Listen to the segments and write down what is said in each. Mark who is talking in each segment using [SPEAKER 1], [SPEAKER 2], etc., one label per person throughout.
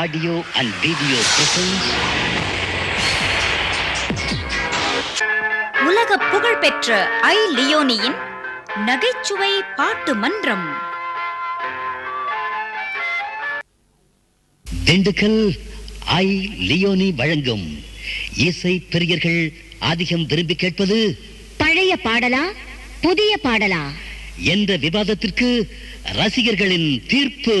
[SPEAKER 1] Audio and video presence.
[SPEAKER 2] உலக புகழ்பெற்ற ஐ லியோனியின் நகைச்சுவை பாட்டு மன்றம்.
[SPEAKER 1] திண்டுக்கல் ஐ லியோனி வழங்கும் இசை பிரியர்கள் அதிகம் விரும்பி கேட்பது
[SPEAKER 3] பழைய பாடலா புதிய பாடலா?
[SPEAKER 1] என்ற விவாதத்திற்கு ரசிகர்களின் தீர்ப்பு.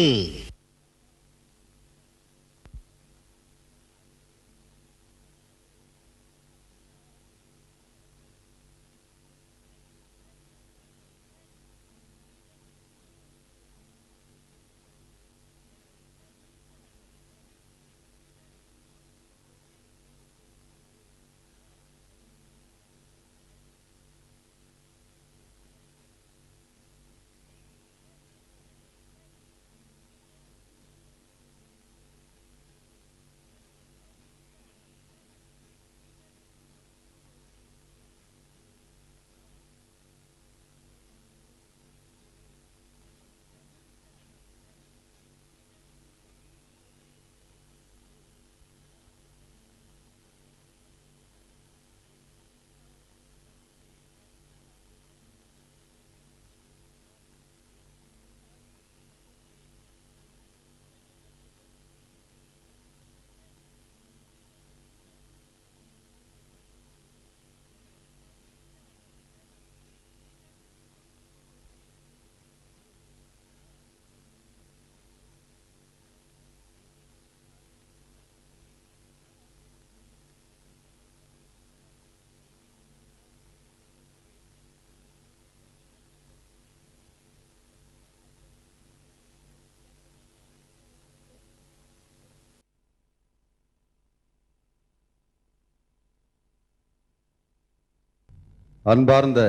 [SPEAKER 4] அன்பார்ந்த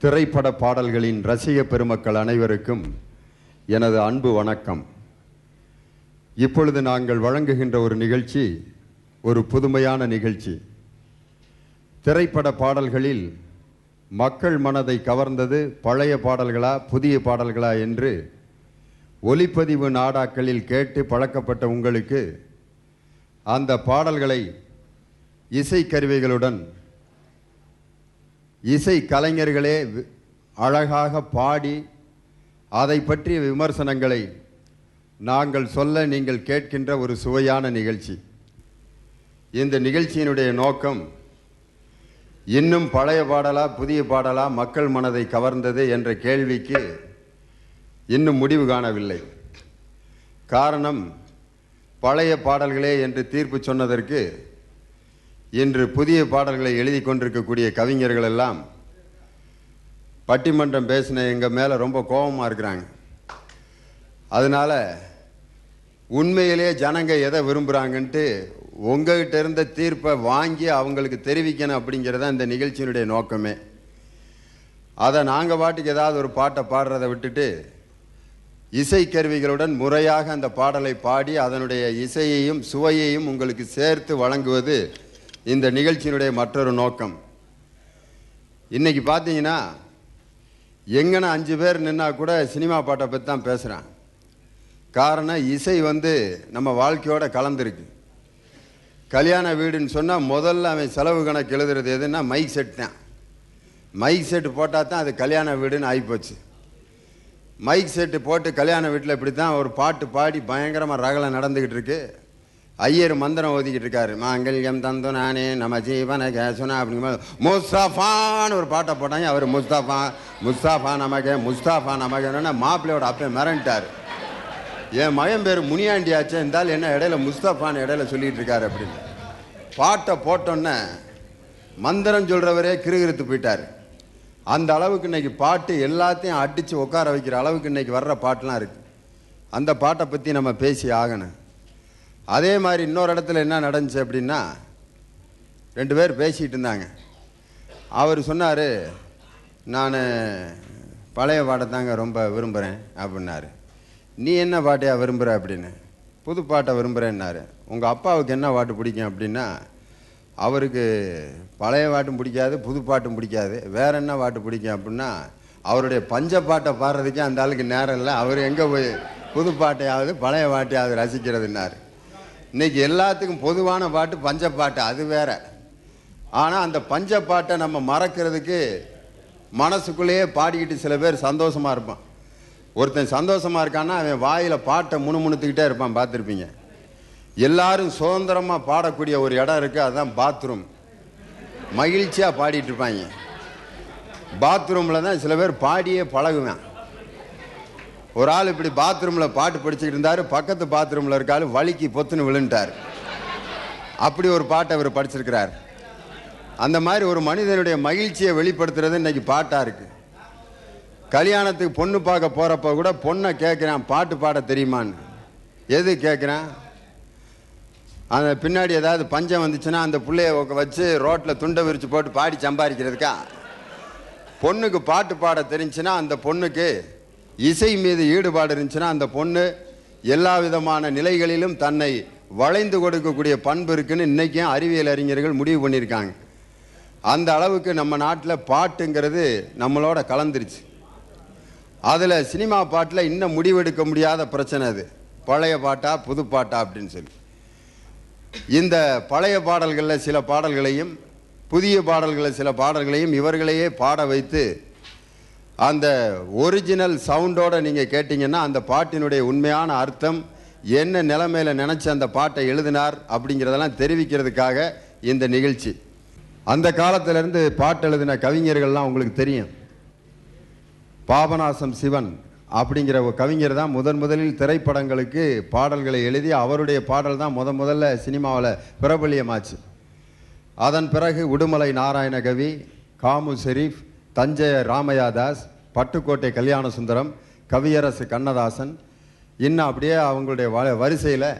[SPEAKER 4] திரைப்பட பாடல்களின் ரசிக பெருமக்கள் அனைவருக்கும் எனது அன்பு வணக்கம். இப்பொழுது நாங்கள் வழங்குகின்ற ஒரு நிகழ்ச்சி ஒரு புதுமையான நிகழ்ச்சி. திரைப்பட பாடல்களில் மக்கள் மனதை கவர்ந்தது பழைய பாடல்களா புதிய பாடல்களா என்று ஒலிப்பதிவு நாடாக்களில் கேட்டு பழக்கப்பட்ட உங்களுக்கு அந்த பாடல்களை இசைக்கருவிகளுடன் இசை கலைஞர்களே வி- அழகாக பாடி அதை பற்றிய விமர்சனங்களை நாங்கள் சொல்ல நீங்கள் கேட்கின்ற ஒரு சுவையான நிகழ்ச்சி. இந்த நிகழ்ச்சியினுடைய நோக்கம் இன்னும் பழைய பாடலா புதிய பாடலா மக்கள் மனதை கவர்ந்தது என்ற கேள்விக்கு இன்னும் முடிவு காணவில்லை. காரணம் பழைய பாடல்களே என்று தீர்ப்பு சொன்னதற்கு இன்று புதிய பாடல்களை எழுதி கொண்டிருக்கக்கூடிய கவிஞர்கள் எல்லாம் பட்டிமன்றம் பேசின எங்கள் மேலே ரொம்ப கோபமாக இருக்கிறாங்க. அதனால உண்மையிலே ஜனங்க எதை விரும்புகிறாங்கன்ட்டு உங்ககிட்ட இருந்த தீர்ப்பை வாங்கி அவங்களுக்கு தெரிவிக்கணும் அப்படிங்கிறது தான் இந்த நிகழ்ச்சியினுடைய நோக்கமே. அதை நாங்கள் பாட்டுக்கு ஏதாவது ஒரு பாட்டை பாடுறதை விட்டுட்டு இசைக்கருவிகளுடன் முறையாக அந்த பாடலை பாடி அதனுடைய இசையையும் சுவையையும் உங்களுக்கு சேர்த்து வழங்குவது இந்த நிகழ்ச்சியினுடைய மற்றொரு நோக்கம். இன்றைக்கி பார்த்தீங்கன்னா எங்கன அஞ்சு பேர் நின்னா கூட சினிமா பாட்டை பற்றி தான் பேசுகிறான் காரணம் இசை வந்து நம்ம வாழ்க்கையோட கலந்துருக்கு. கல்யாண வீடுன்னு சொன்னால் முதல்ல அவன் செலவு கணக்கு எழுதுறது எதுன்னா மைக் செட் தான். மைக் செட்டு போட்டால் தான் அது கல்யாண வீடுன்னு ஆகிப்போச்சு மைக் செட்டு போட்டு கல்யாண வீட்டில் இப்படி தான் ஒரு பாட்டு பாடி பயங்கரமாக ரகலை நடந்துக்கிட்டு இருக்குது ஐயர் மந்திரம் ஓதிக்கிட்டு இருக்காரு. மாங்கல்யம் தந்து நானே நம்ம ஜீவன கேசுனா அப்படிங்கும்போது முஸ்தஃபான்னு ஒரு பாட்டை போட்டாங்க. அவர் முஸ்தஃபா முஸ்தாஃபா நமக்கு முஸ்தாஃபா நமக்கு மாப்பிள்ளையோட அப்பே மிரண்டார். என் மகன் பேர் முனியாண்டியாச்சே இருந்தாலும் என்ன இடையில முஸ்தஃபான்னு இடையில சொல்லிட்டு இருக்காரு அப்படின்னு. பாட்டை போட்டோன்னே மந்திரம் சொல்கிறவரே கிருகிருத்து போயிட்டார். அந்த அளவுக்கு இன்னைக்கு பாட்டு எல்லாத்தையும் அடித்து உட்கார வைக்கிற அளவுக்கு இன்னைக்கு வர்ற பாட்டெலாம் இருக்குது அந்த பாட்டை பற்றி நம்ம பேசி ஆகணும். அதே மாதிரி இன்னொரு இடத்துல என்ன நடந்துச்சு அப்படின்னா ரெண்டு பேர் பேசிகிட்டு இருந்தாங்க. அவர் சொன்னார் நான் பழைய பாட்டை தாங்க ரொம்ப விரும்புகிறேன் அப்படின்னாரு. நீ என்ன பாட்டையாக விரும்புகிற அப்படின்னு. புது பாட்டை விரும்புகிறேன்னாரு உங்கள் அப்பாவுக்கு என்ன பாட்டு பிடிக்கும்? அப்படின்னா அவருக்கு பழைய பாட்டும் பிடிக்காது புது பாட்டும் பிடிக்காது. வேற என்ன பாட்டு பிடிக்கும் அப்படின்னா அவருடைய பஞ்ச பாட்டை பாடுறதுக்கே அந்த ஆளுக்கு நேரம் இல்லை. அவர் எங்கே போய் புது பாட்டையாவது பழைய பாட்டையாவது ரசிக்கிறதுனாரு இன்றைக்கி எல்லாத்துக்கும் பொதுவான பாட்டு பஞ்சப்பாட்டு அது வேற. ஆனால் அந்த பஞ்சப்பாட்டை நம்ம மறக்கிறதுக்கு மனசுக்குள்ளேயே பாடிக்கிட்டு சில பேர் சந்தோஷமா இருப்பான். ஒருத்தன் சந்தோஷமாக இருக்கான்னா அவன் வாயில் பாட்டை முணுமுணுத்துக்கிட்டே இருப்பான் பார்த்துருப்பீங்க. எல்லாரும் சுதந்திரமாக பாடக்கூடிய ஒரு இடம் இருக்குது அதுதான் பாத்ரூம் மகிழ்ச்சியாக பாடிட்டு இருப்பாங்க. பாத்ரூமில் தான் சில பேர் பாடியே பழகுவேன். ஒரு ஆள் இப்படி பாத்ரூமில் பாட்டு படிச்சுக்கிட்டு இருந்தார் பக்கத்து பாத்ரூமில் இருக்காரு வலிக்கு பொத்துன்னு விழுந்துட்டார். அப்படி ஒரு பாட்டை அவர் படிச்சிருக்கிறார். அந்த மாதிரி ஒரு மனிதனுடைய மகிழ்ச்சியை வெளிப்படுத்துறது இன்றைக்கி பாட்டாக இருக்குது கல்யாணத்துக்கு பொண்ணு பார்க்க போகிறப்ப கூட பொண்ணை கேட்குறான் பாட்டு பாட தெரியுமான்னு. எது கேட்குறான் அந்த பின்னாடி ஏதாவது பஞ்சம் வந்துச்சுன்னா அந்த பிள்ளைய வச்சு ரோட்டில் துண்டை விரித்து போட்டு பாடி சம்பாதிக்கிறதுக்கா? பொண்ணுக்கு பாட்டு பாட தெரிஞ்சுன்னா அந்த பொண்ணுக்கு இசை மீது ஈடுபாடு இருந்துச்சுன்னா அந்த பொண்ணு எல்லா விதமான நிலைகளிலும் தன்னை வளைந்து கொடுக்கக்கூடிய பண்பு இருக்குன்னு இன்றைக்கும் அறிவியல் அறிஞர்கள் முடிவு பண்ணியிருக்காங்க. அந்த அளவுக்கு நம்ம நாட்டில் பாட்டுங்கிறது நம்மளோட கலந்துருச்சு. அதில் சினிமா பாட்டில் இன்னும் முடிவெடுக்க முடியாத பிரச்சனை அது. பழைய பாட்டா புது பாட்டா அப்படின்னு சொல்லி. இந்த பழைய பாடல்களில் சில பாடல்களையும் புதிய பாடல்களில் சில பாடல்களையும் இவர்களையே பாட வைத்து அந்த ஒரிஜினல் சவுண்டோட நீங்கள் கேட்டிங்கன்னா அந்த பாட்டினுடைய உண்மையான அர்த்தம் என்ன நிலைமையில் நினச்சி அந்த பாட்டை எழுதினார் அப்படிங்கிறதெல்லாம் தெரிவிக்கிறதுக்காக இந்த நிகழ்ச்சி. அந்த காலத்திலேருந்து பாட்டு எழுதின கவிஞர்கள்லாம் உங்களுக்கு தெரியும். பாபநாசம் சிவன் அப்படிங்கிற ஒரு கவிஞர் தான் முதன் முதலில் திரைப்படங்களுக்கு பாடல்களை எழுதி அவருடைய பாடல் தான் முத முதல்ல சினிமாவில் பிரபல்யமாச்சு. அதன் பிறகு உடுமலை நாராயணகவி காமு ஷெரீஃப் தஞ்சை ராமையாதாஸ் பட்டுக்கோட்டை கல்யாண சுந்தரம் கவியரசு கண்ணதாசன். இன்னும் அப்படியே அவங்களுடைய வ வரிசையில்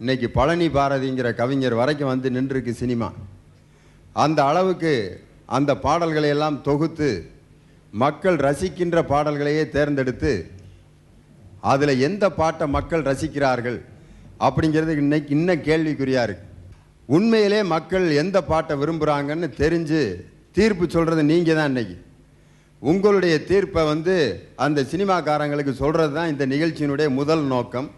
[SPEAKER 4] இன்னைக்கு பழனி பாரதிங்கிற கவிஞர் வரைக்கும் வந்து நின்றுருக்கு சினிமா. அந்த அளவுக்கு அந்த பாடல்களை எல்லாம் தொகுத்து மக்கள் ரசிக்கின்ற பாடல்களையே தேர்ந்தெடுத்து அதில் எந்த பாட்டை மக்கள் ரசிக்கிறார்கள் அப்படிங்கிறது இன்னைக்கு இன்னும் கேள்விக்குறியா இருக்கு. உண்மையிலே மக்கள் எந்த பாட்டை விரும்புகிறாங்கன்னு தெரிஞ்சு தீர்ப்பு சொல்கிறது நீங்கள் தான் இன்னைக்கு. உங்களுடைய தீர்ப்பை வந்து அந்த சினிமாக்காரங்களுக்கு சொல்கிறது தான் இந்த நிகழ்ச்சியினுடைய முதல் நோக்கம்.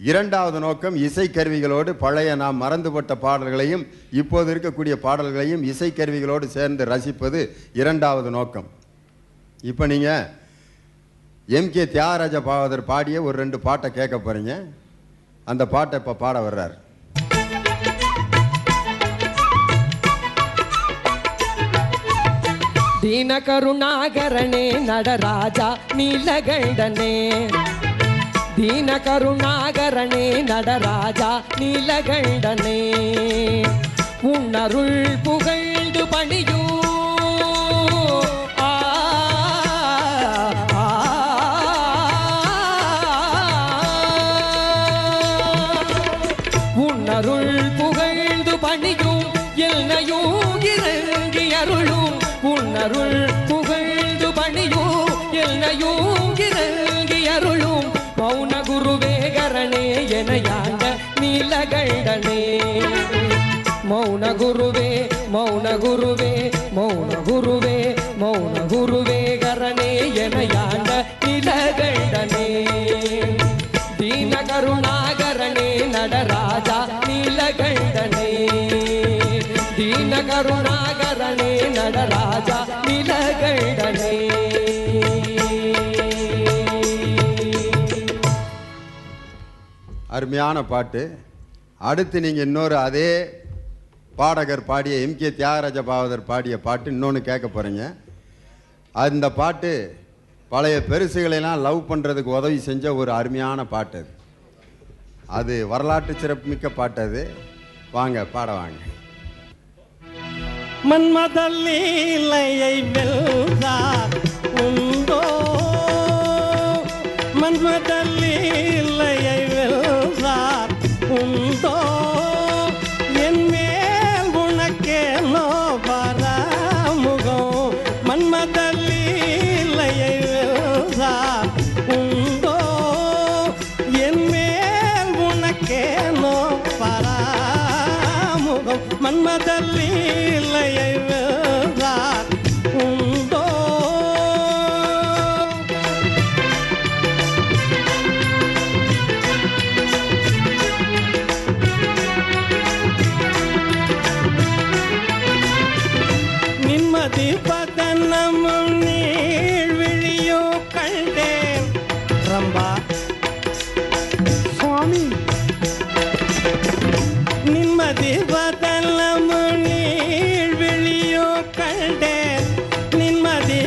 [SPEAKER 4] இரண்டாவது நோக்கம் இசைக்கருவிகளோடு பழைய நாம் மறந்துபட்ட பாடல்களையும் இப்போது இருக்கக்கூடிய பாடல்களையும் இசைக்கருவிகளோடு சேர்ந்து ரசிப்பது இரண்டாவது நோக்கம். இப்போ நீங்கள் எம்கே தியாகராஜ பாவதர் பாடிய ஒரு ரெண்டு பாட்டை கேட்க போகிறீங்க அந்த பாட்டை இப்போ பாட வர்றார்.
[SPEAKER 5] ದೀನ ಕರುಣಾಕರಣೆ ನಡರಾಜ ನೀಲಗಂಡನೆ ದೀನ ಕರುಣಾಕರಣೆ ನಡರಾಜ நீலகண்டனே உன்னருள் புகழ்ந்து பணியூ மௌன குருவே மௌன குருவே மௌன குருவே மௌன குருவே கரணே என நிலகண்டனே. தீன கருணாகரணே நடராஜா நீலகண்டனே. தீன கருணாகரணே நடராஜா நீலகண்டனே.
[SPEAKER 4] அருமையான பாட்டு. அடுத்து நீங்கள் இன்னொரு அதே பாடகர் பாடிய எம்கே தியாகராஜ பாவதர் பாடிய பாட்டு இன்னொன்று கேட்க போகிறீங்க அந்த பாட்டு பழைய பெருசுகளெல்லாம் லவ் பண்ணுறதுக்கு உதவி செஞ்ச ஒரு அருமையான பாட்டு அது. அது வரலாற்று சிறப்புமிக்க பாட்டு அது. வாங்க பாட வாங்க.
[SPEAKER 6] மன்மதல்லீலையை வெல்றார் உண்டோ? மன்மதல்லீலையை வெல்றார் உண்டோ?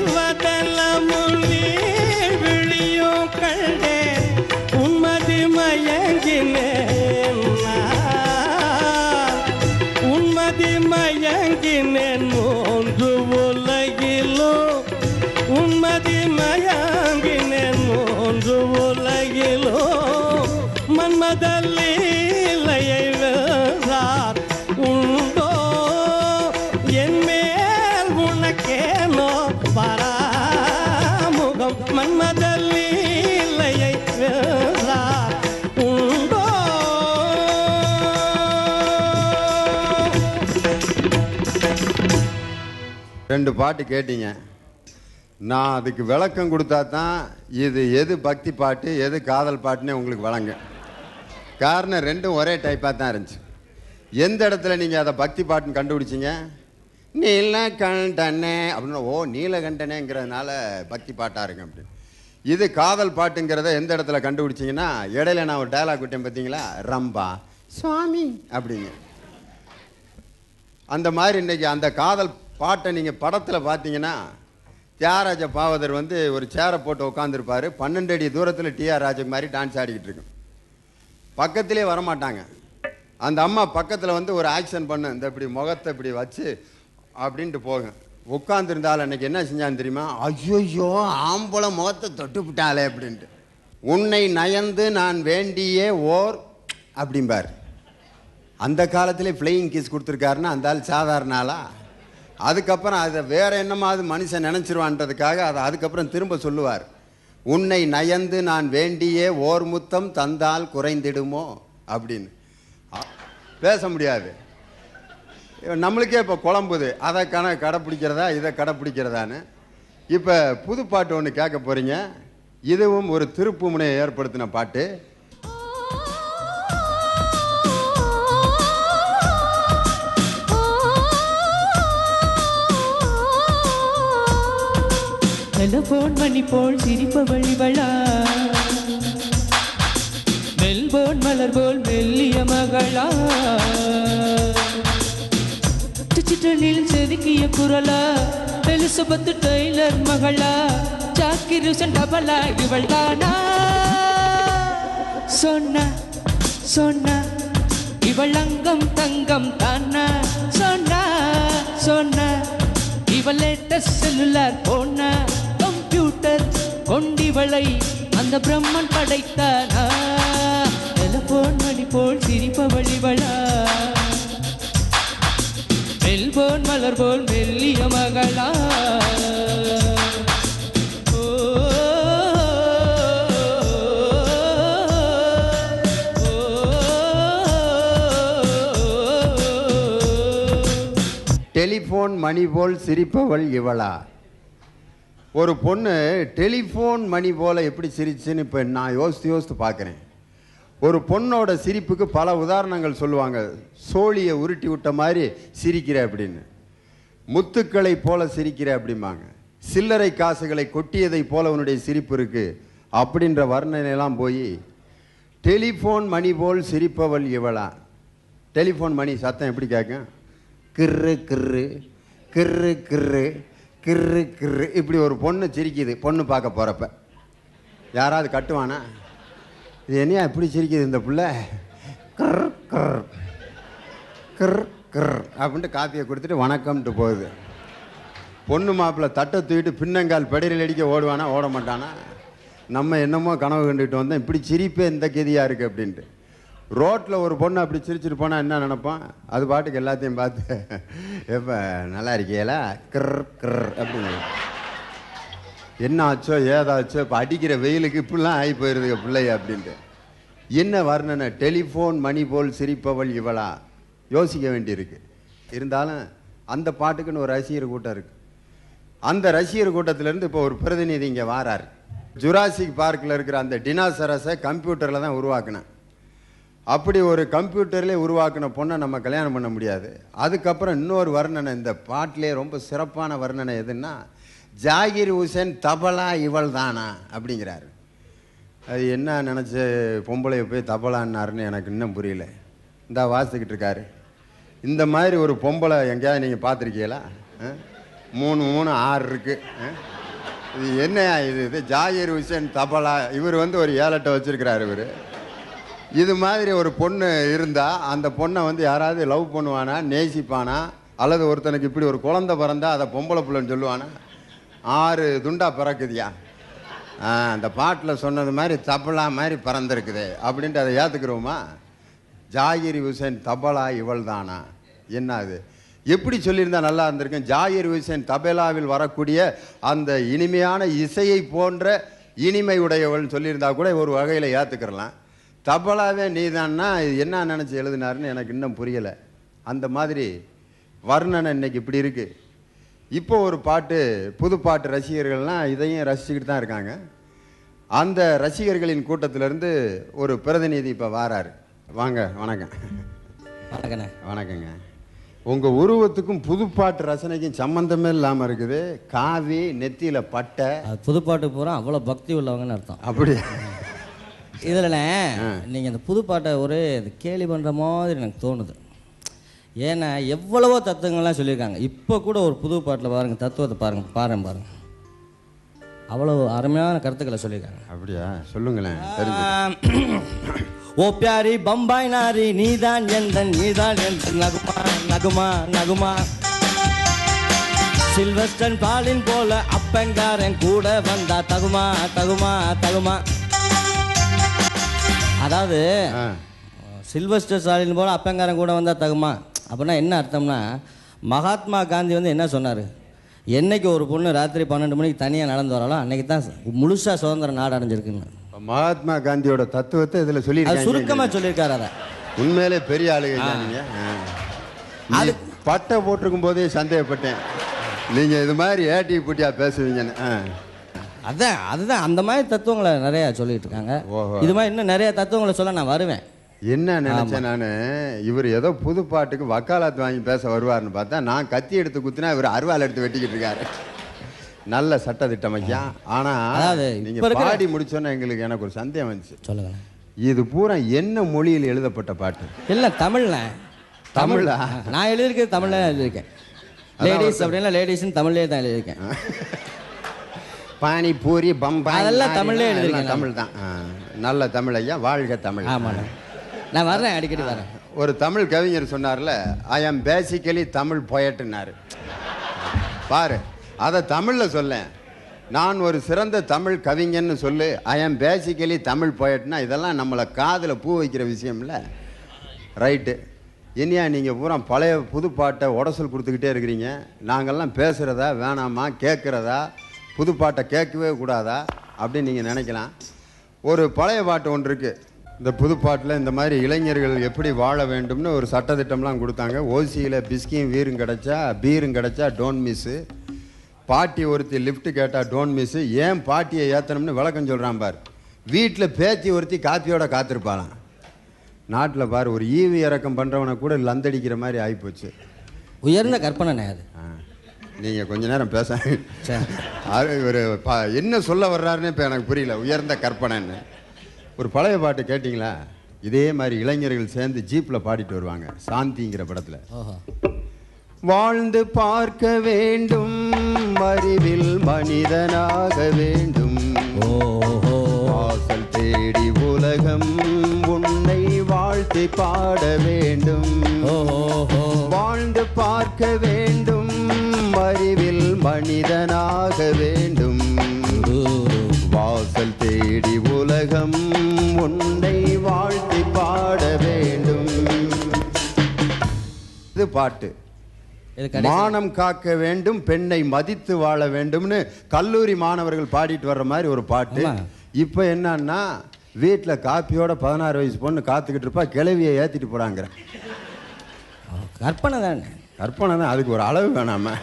[SPEAKER 7] வதலமுனே விழியோ கண்டே உம்மதி மயங்கினே
[SPEAKER 4] ரெண்டு பாட்டு கேட்டீங்க. நான் அதுக்கு விளக்கம் கொடுத்தா தான் இது எது பக்தி பாட்டு எது காதல் பாட்டுன்னே உங்களுக்கு வழங்க. காரணம் ரெண்டும் ஒரே டைப்பாக தான் இருந்துச்சு. எந்த இடத்துல நீங்கள் அதை பக்தி பாட்டுன்னு கண்டுபிடிச்சிங்க? நீலகண்டனே அப்படின்னு. ஓ நீலகண்டனேங்கிறதுனால பக்தி பாட்டாக இருக்கு அப்படின்னு. இது காதல் பாட்டுங்கிறத எந்த இடத்துல கண்டுபிடிச்சிங்கன்னா இடையில நான் ஒரு டைலாக் விட்டேன் பார்த்தீங்களா? ரம்பா சுவாமி அப்படிங்க அந்த மாதிரி இன்னைக்கு அந்த காதல் பாட்டை நீங்கள் படத்தில் பார்த்தீங்கன்னா தியாகராஜ பாவதர் வந்து ஒரு சேரை போட்டு உட்காந்துருப்பார் பன்னெண்டு அடி தூரத்தில் டிஆர் ராஜா மாதிரி டான்ஸ் ஆடிக்கிட்டு இருக்கும் பக்கத்திலே வரமாட்டாங்க. அந்த அம்மா பக்கத்தில் வந்து ஒரு ஆக்ஷன் பண்ணு இந்த இப்படி முகத்தை இப்படி வச்சு அப்படின்ட்டு போகும். உட்காந்துருந்தால் அன்னைக்கு என்ன செஞ்சான்னு தெரியுமா? ஐயோயோ ஆம்பளை முகத்தை தொட்டுப்பிட்டாளே அப்படின்ட்டு. உன்னை நயந்து நான் வேண்டியே ஓர் அப்படிம்பார். அந்த காலத்திலே ஃப்ளையிங் கிஸ் கொடுத்துருக்காருன்னா அந்த ஆள் சாதாரண ஆளா? அதுக்கப்புறம் அதை வேற என்னமாவது மனுஷன் நினச்சிருவான்றதுக்காக அதை அதுக்கப்புறம் திரும்ப சொல்லுவார். உன்னை நயந்து நான் வேண்டியே ஓர் முத்தம் தந்தால் குறைந்திடுமோ? அப்படின்னு. பேச முடியாது. நம்மளுக்கே இப்போ குழம்புது. அதை கண கடைப்பிடிக்கிறதா இதை கடைப்பிடிக்கிறதான்னு. இப்போ புது பாட்டு ஒன்று கேட்க போகிறீங்க இதுவும் ஒரு திருப்பு முனையை ஏற்படுத்தின பாட்டு.
[SPEAKER 8] டெலபோன் மணி போல் சிரிப்பவள் இவளா மெல்போன் மலர் போல் மெல்லிய மகளா. டிஜிட்டலில் செதுக்கிய குரலா. எலிசபெத் டெய்லர் மகளா. ஜாக்கி ரூசன் டபலா இவள் தானா. சொன்ன சொன்ன இவள் அங்கம் தங்கம் தானா. சொன்ன சொன்ன இவள் லேட்டஸ்ட் செல்லுலார் போன. கொண்டிவளை அந்த பிரம்மன் படைத்தானா. டெலபோன் மணி போல் சிரிப்பவள் இவளா. மெல்போன் மலர் போல் மெல்லிய மகளா.
[SPEAKER 4] டெலிஃபோன் மணி போல் சிரிப்பவள் இவளா. ஒரு பொண்ணு டெலிஃபோன் மணி போல் எப்படி சிரிச்சுன்னு இப்போ நான் யோசித்து யோசித்து பார்க்குறேன். ஒரு பொண்ணோட சிரிப்புக்கு பல உதாரணங்கள் சொல்லுவாங்க. சோழியை உருட்டி விட்ட மாதிரி சிரிக்கிற அப்படின்னு. முத்துக்களை போல சிரிக்கிற அப்படிம்பாங்க. சில்லறை காசுகளை கொட்டியதை போல உன்னுடைய சிரிப்பு இருக்குது அப்படின்ற வர்ணனையெல்லாம் போய் டெலிஃபோன் மணி போல் சிரிப்பவள் இவளா? டெலிஃபோன் மணி சத்தம் எப்படி கேட்கும்? கிர்ரு கிர்ரு கிர்ரு கிர்ரு. கிர்ரு கிர்ரு. இப்படி ஒரு பொண்ணு சிரிக்குது. பொண்ணு பார்க்க போகிறப்ப யாராவது கட்டுவானா? இது என்னையா இப்படி சிரிக்குது இந்த பிள்ளை? கர் கர் கர் கர் அப்படின்ட்டு காப்பியை கொடுத்துட்டு வணக்கம்ட்டு போகுது. பொண்ணு மாப்பிள்ளை தட்டை தூக்கிட்டு பின்னங்கால் படியில் அடிக்க ஓடுவானா? ஓட மாட்டானா? நம்ம என்னமோ கனவு கண்டுகிட்டு வந்தோம். இப்படி சிரிப்பே இந்த கெதியாக இருக்குது அப்படின்ட்டு. ரோட்டில் ஒரு பொண்ணு அப்படி சிரிச்சிட்டு போனால் என்ன நினப்பான்? அது பாட்டுக்கு எல்லாத்தையும் பார்த்து எப்போ நல்லா இருக்கியலா? கிர் கிர் அப்படின்னு. என்ன ஆச்சோ ஏதாச்சோ இப்போ அடிக்கிற வெயிலுக்கு இப்படிலாம் ஆகி போயிருதுங்க பிள்ளைய அப்படின்ட்டு. என்ன வர்ணனை? டெலிஃபோன் மணி போல் சிரிப்பவள் இவளா? யோசிக்க வேண்டியிருக்கு. இருந்தாலும் அந்த பாட்டுக்குன்னு ஒரு ரசிகர் கூட்டம் இருக்குது அந்த ரசிகர் கூட்டத்திலேருந்து இப்போ ஒரு பிரதிநிதி இங்கே வாரார். ஜுராசிக் பார்க்கில் இருக்கிற அந்த டினாசரஸை கம்ப்யூட்டரில் தான் உருவாக்கினேன். அப்படி ஒரு கம்ப்யூட்டர்லேயே உருவாக்கின பொண்ணை நம்ம கல்யாணம் பண்ண முடியாது. அதுக்கப்புறம் இன்னொரு வர்ணனை இந்த பாட்டிலே ரொம்ப சிறப்பான வர்ணனை எதுன்னா ஜாகிர் ஹுசேன் தபலா இவள் தானா அப்படிங்கிறாரு. அது என்ன நினச்ச பொம்பளை போய் தபலான்னாருன்னு எனக்கு இன்னும் புரியல. இந்த வாசிக்கிட்டு இருக்காரு. இந்த மாதிரி ஒரு பொம்பளை எங்கேயாவது நீங்கள் பார்த்துருக்கீங்களா? மூணு மூணு ஆறு இருக்குது இது என்ன இது? இது ஜாகிர் ஹுசேன் தபலா. இவர் வந்து ஒரு ஏலட்டை வச்சுருக்கிறார் இவர். இது மாதிரி ஒரு பொண்ணு இருந்தால் அந்த பொண்ணை வந்து யாராவது லவ் பண்ணுவானா நேசிப்பானா அல்லது ஒருத்தனுக்கு இப்படி ஒரு குழந்தை பிறந்தா அதை பொம்பளை பிள்ளைன்னு சொல்லுவானா? ஆறு துண்டா பிறக்குதியா? அந்த பாட்டில் சொன்னது மாதிரி தபலா மாதிரி பறந்துருக்குது அப்படின்ட்டு அதை ஏற்றுக்கிறோமா ஜாகிர் ஹுசேன் தபலா இவள் தானா என்ன அது? எப்படி சொல்லியிருந்தா நல்லா இருந்திருக்கும்? ஜாகிர் ஹுசேன் தபேலாவில் வரக்கூடிய அந்த இனிமையான இசையை போன்ற இனிமை உடையவள்னு சொல்லியிருந்தா கூட ஒரு வகையில் ஏற்றுக்கிறலாம் தபலாவே நீதான்னா இது என்ன நினச்சி எழுதினாருன்னு எனக்கு இன்னும் புரியலை. அந்த மாதிரி வர்ணனை இன்னைக்கு இப்படி இருக்கு. இப்போ ஒரு பாட்டு புது பாட்டு ரசிகர்கள்லாம் இதையும் ரசிச்சுக்கிட்டு தான் இருக்காங்க. அந்த ரசிகர்களின் கூட்டத்திலிருந்து ஒரு பிரதிநிதி இப்போ வாராரு. வாங்க வணக்கம்.
[SPEAKER 6] வணக்கண்ணே.
[SPEAKER 4] வணக்கங்க. உங்கள் உருவத்துக்கும் புதுப்பாட்டு ரசனைக்கும் சம்மந்தமே இல்லாமல் இருக்குது. காவி நெத்தியில் பட்டை.
[SPEAKER 6] புதுப்பாட்டு பூரா அவ்வளோ பக்தி உள்ளவங்கன்னு அர்த்தம்.
[SPEAKER 4] அப்படி
[SPEAKER 6] இதில்ண்ணே நீங்கள் இந்த புதுப்பாட்டை ஒரு இது கேலி பண்ணுற மாதிரி எனக்கு தோணுது. ஏன்னா எவ்வளவோ தத்துவங்கள்லாம் சொல்லியிருக்காங்க. இப்போ கூட ஒரு புது பாட்டில் பாருங்கள் தத்துவத்தை பாருங்கள் பாருங்க பாருங்க. அவ்வளோ அருமையான கருத்துக்களை சொல்லியிருக்காங்க.
[SPEAKER 4] அப்படியா? சொல்லுங்களேன்
[SPEAKER 6] ஓ பியாரி பம்பாய் நாரி நீதான் எந்தன் நீதான் எந்த நகுமா நகுமா நகுமா. சில்வஸ்டன் பாலின் போல அப்பங்காரன் கூட வந்தா தகுமா தகுமா தகுமா. அதாவது சில்வஸ்டர் ஸ்டாலின் போல அப்பங்காரன் கூட வந்தா தகுமா? அப்படின்னா என்ன அர்த்தம்னா மகாத்மா காந்தி வந்து என்ன சொன்னார்? என்னைக்கு ஒரு பொண்ணு ராத்திரி பன்னெண்டு மணிக்கு தனியாக நடந்து வராலோ அன்னைக்கு தான் முழுசாக சுதந்திர நாடு அடைஞ்சிருக்குன்னு.
[SPEAKER 4] மகாத்மா காந்தியோட தத்துவத்தை இதில் சொல்லியிருக்காங்க.
[SPEAKER 6] சுருக்கமாக சொல்லியிருக்காரு அதை.
[SPEAKER 4] உண்மையிலே பெரிய ஆளுங்க அது பட்டை போட்டிருக்கும் போதே சந்தேகப்பட்டேன். நீங்க இது மாதிரி ஏட்டி பூட்டியா பேசுவீங்கன்னு.
[SPEAKER 6] அதான் அதுதான். அந்த மாதிரி தத்துவங்களை நிறைய சொல்லிட்டு இருக்காங்க
[SPEAKER 4] ஓஹோ.
[SPEAKER 6] இது மாதிரி இன்னும் நிறைய தத்துவங்களை சொல்ல நான் வருவேன்.
[SPEAKER 4] என்ன நினைச்சேன் நான்? இவர் ஏதோ புது பாட்டுக்கு வக்காலத்து வாங்கி பேச வருவார்னு பார்த்தா நான் கத்தி எடுத்து குத்தினா இவர் அருவாள் எடுத்து வெட்டிக்கிட்டு இருக்காரு நல்ல சட்ட திட்டம் ஐயா ஆனா
[SPEAKER 6] அதாவது
[SPEAKER 4] நீங்க
[SPEAKER 6] இப்ப இருக்கிற-
[SPEAKER 4] பாடி முடிச்சோன்னே எங்களுக்கு எனக்கு ஒரு சந்தேகம் வந்துச்சு.
[SPEAKER 6] சொல்லுங்களேன்.
[SPEAKER 4] இது பூரா என்ன மொழியில் எழுதப்பட்ட பாட்டு?
[SPEAKER 6] இல்லை தமிழ்ல.
[SPEAKER 4] தமிழா?
[SPEAKER 6] நான் எழுதியிருக்கிறது தமிழ்ல தான் எழுதியிருக்கேன் லேடிஸ் அப்படின்னா லேடிஸ்னு தமிழ்லேயே தான் எழுதியிருக்கேன்.
[SPEAKER 4] பானிபூரி பம்பாய்
[SPEAKER 6] அதெல்லாம்
[SPEAKER 4] எல்லாம்
[SPEAKER 6] எழுதிருக்கேன்
[SPEAKER 4] தமிழ் தான் ஆ. நல்ல தமிழ் ஐயா வாழ்க தமிழ்.
[SPEAKER 6] ஆமாண்ணே. நான் வர்றேன் அடிக்கடி வரேன்
[SPEAKER 4] ஒரு தமிழ் கவிஞர் சொன்னார்ல ஐ ஆம் பேசிக்கலி தமிழ் பொயட்டுனாரு பாரு அதை தமிழில் சொல்லேன் நான் ஒரு சிறந்த தமிழ் கவிஞன்னு சொல்லு ஐ ஆம் பேசிக்கலி தமிழ் பொயட்னா இதெல்லாம் நம்மளை காதில் பூ வைக்கிற விஷயம்ல. ரைட்டு. இனியா நீங்கள் பூரா பழைய புது பாட்டை உடசல் கொடுத்துக்கிட்டே இருக்கிறீங்க. நாங்கள்லாம் பேசுகிறதா வேணாமா கேட்குறதா புது பாட்டை கேட்கவே கூடாதா அப்படின்னு நீங்கள் நினைக்கலாம். ஒரு பழைய பாட்டு ஒன்று இருக்குது இந்த புது பாட்டில் இந்த மாதிரி இளைஞர்கள் எப்படி வாழ வேண்டும்னு ஒரு சட்டத்திட்டம்லாம் கொடுத்தாங்க. ஓசியில் பிஸ்கியும் வீரும் கிடச்சா பீரும் கிடச்சா டோன்ட் மிஸ்ஸு பாட்டி ஒருத்தி லிஃப்ட் கேட்டால் டோன்ட் மிஸ்ஸு ஏன் பாட்டியை ஏற்றணும்னு விளக்கம் சொல்கிறான் பார். வீட்டில் பேத்தி ஒருத்தி காப்பியோட காத்திருப்பாளாம். நாட்டில் பாரு ஒரு ஈவி இறக்கம் பண்ணுறவனை கூட லந்தடிக்கிற மாதிரி ஆகிப்போச்சு
[SPEAKER 6] உயர்ந்த கற்பனை அது.
[SPEAKER 4] நீங்கள் கொஞ்ச நேரம் பேச. ஒரு ப என்ன சொல்ல வர்றாருன்னு இப்போ எனக்கு புரியல. உயர்ந்த கற்பனைன்னு. ஒரு பழைய பாட்டு கேட்டிங்களா? இதே மாதிரி இளைஞர்கள் சேர்ந்து ஜீப்பில் பாடிட்டு வருவாங்க. சாந்திங்கிற படத்தில். வாழ்ந்து பார்க்க வேண்டும். அறிவில் மனிதனாக வேண்டும்.
[SPEAKER 6] ஓஹோ.
[SPEAKER 4] வாசல் தேடி உலகம் உன்னை வாழ்த்தி பாட வேண்டும்.
[SPEAKER 6] ஓஹோ.
[SPEAKER 4] வாழ்ந்து பார்க்க வேண்டும். அறிவில் மனிதனாக வேண்டும். வாசல் தேடி உலகம் உன்னை வாழ்த்தி பாட வேண்டும். இது பாட்டு. மானம் காக்க வேண்டும் பெண்ணை மதித்து வாழ வேண்டும்னு கல்லூரி மாணவர்கள் பாடிட்டு வர்ற மாதிரி ஒரு பாட்டு. இப்போ என்னன்னா வீட்டில் காப்பியோட பதினாறு வயசு பொண்ணு காத்துக்கிட்டு இருப்பா கிளவியை ஏற்றிட்டு போறாங்கிற.
[SPEAKER 6] கற்பனை தானே.
[SPEAKER 4] கற்பனை தான் அதுக்கு ஒரு அளவு வேணாம.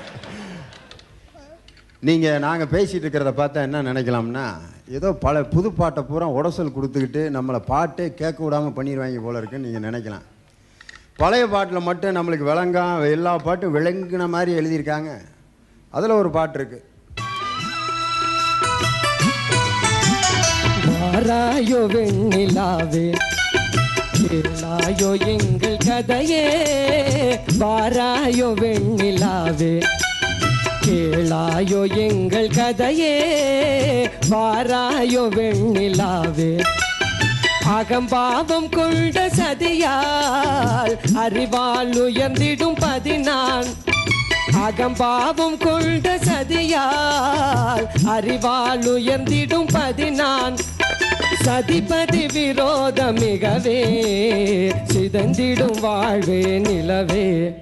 [SPEAKER 4] நீங்கள் நாங்கள் பேசிகிட்டு இருக்கிறத பார்த்தா என்ன நினைக்கலாம்னா ஏதோ பல புது பாட்டை பூரா உடசல் கொடுத்துக்கிட்டு நம்மளை பாட்டே கேட்க விடாமல் பண்ணிடுவாங்க போல இருக்குன்னு நீங்கள் நினைக்கலாம். பழைய பாட்டில் மட்டும் நம்மளுக்கு விளங்கா எல்லா பாட்டும் விளங்குன மாதிரி எழுதியிருக்காங்க. அதில் ஒரு பாட்டு இருக்குது
[SPEAKER 5] வாராயோ வெண்ணிலாவே கேளாயோ எங்கள் கதையே. வாராயோ வெண்ணிலாவே கேளாயோ எங்கள் கதையே வாராயோ வெண்ணிலாவே. அகம்பாவம் கொண்ட சதியால் அறிவால் உயர்ந்திடும் பதினான். அகம்பாவம் கொண்ட சதியால் அறிவால் உயர்ந்திடும் பதினான். சதிபதி விரோதம் மிகவே சிதந்திடும் வாழ்வே நிலவே.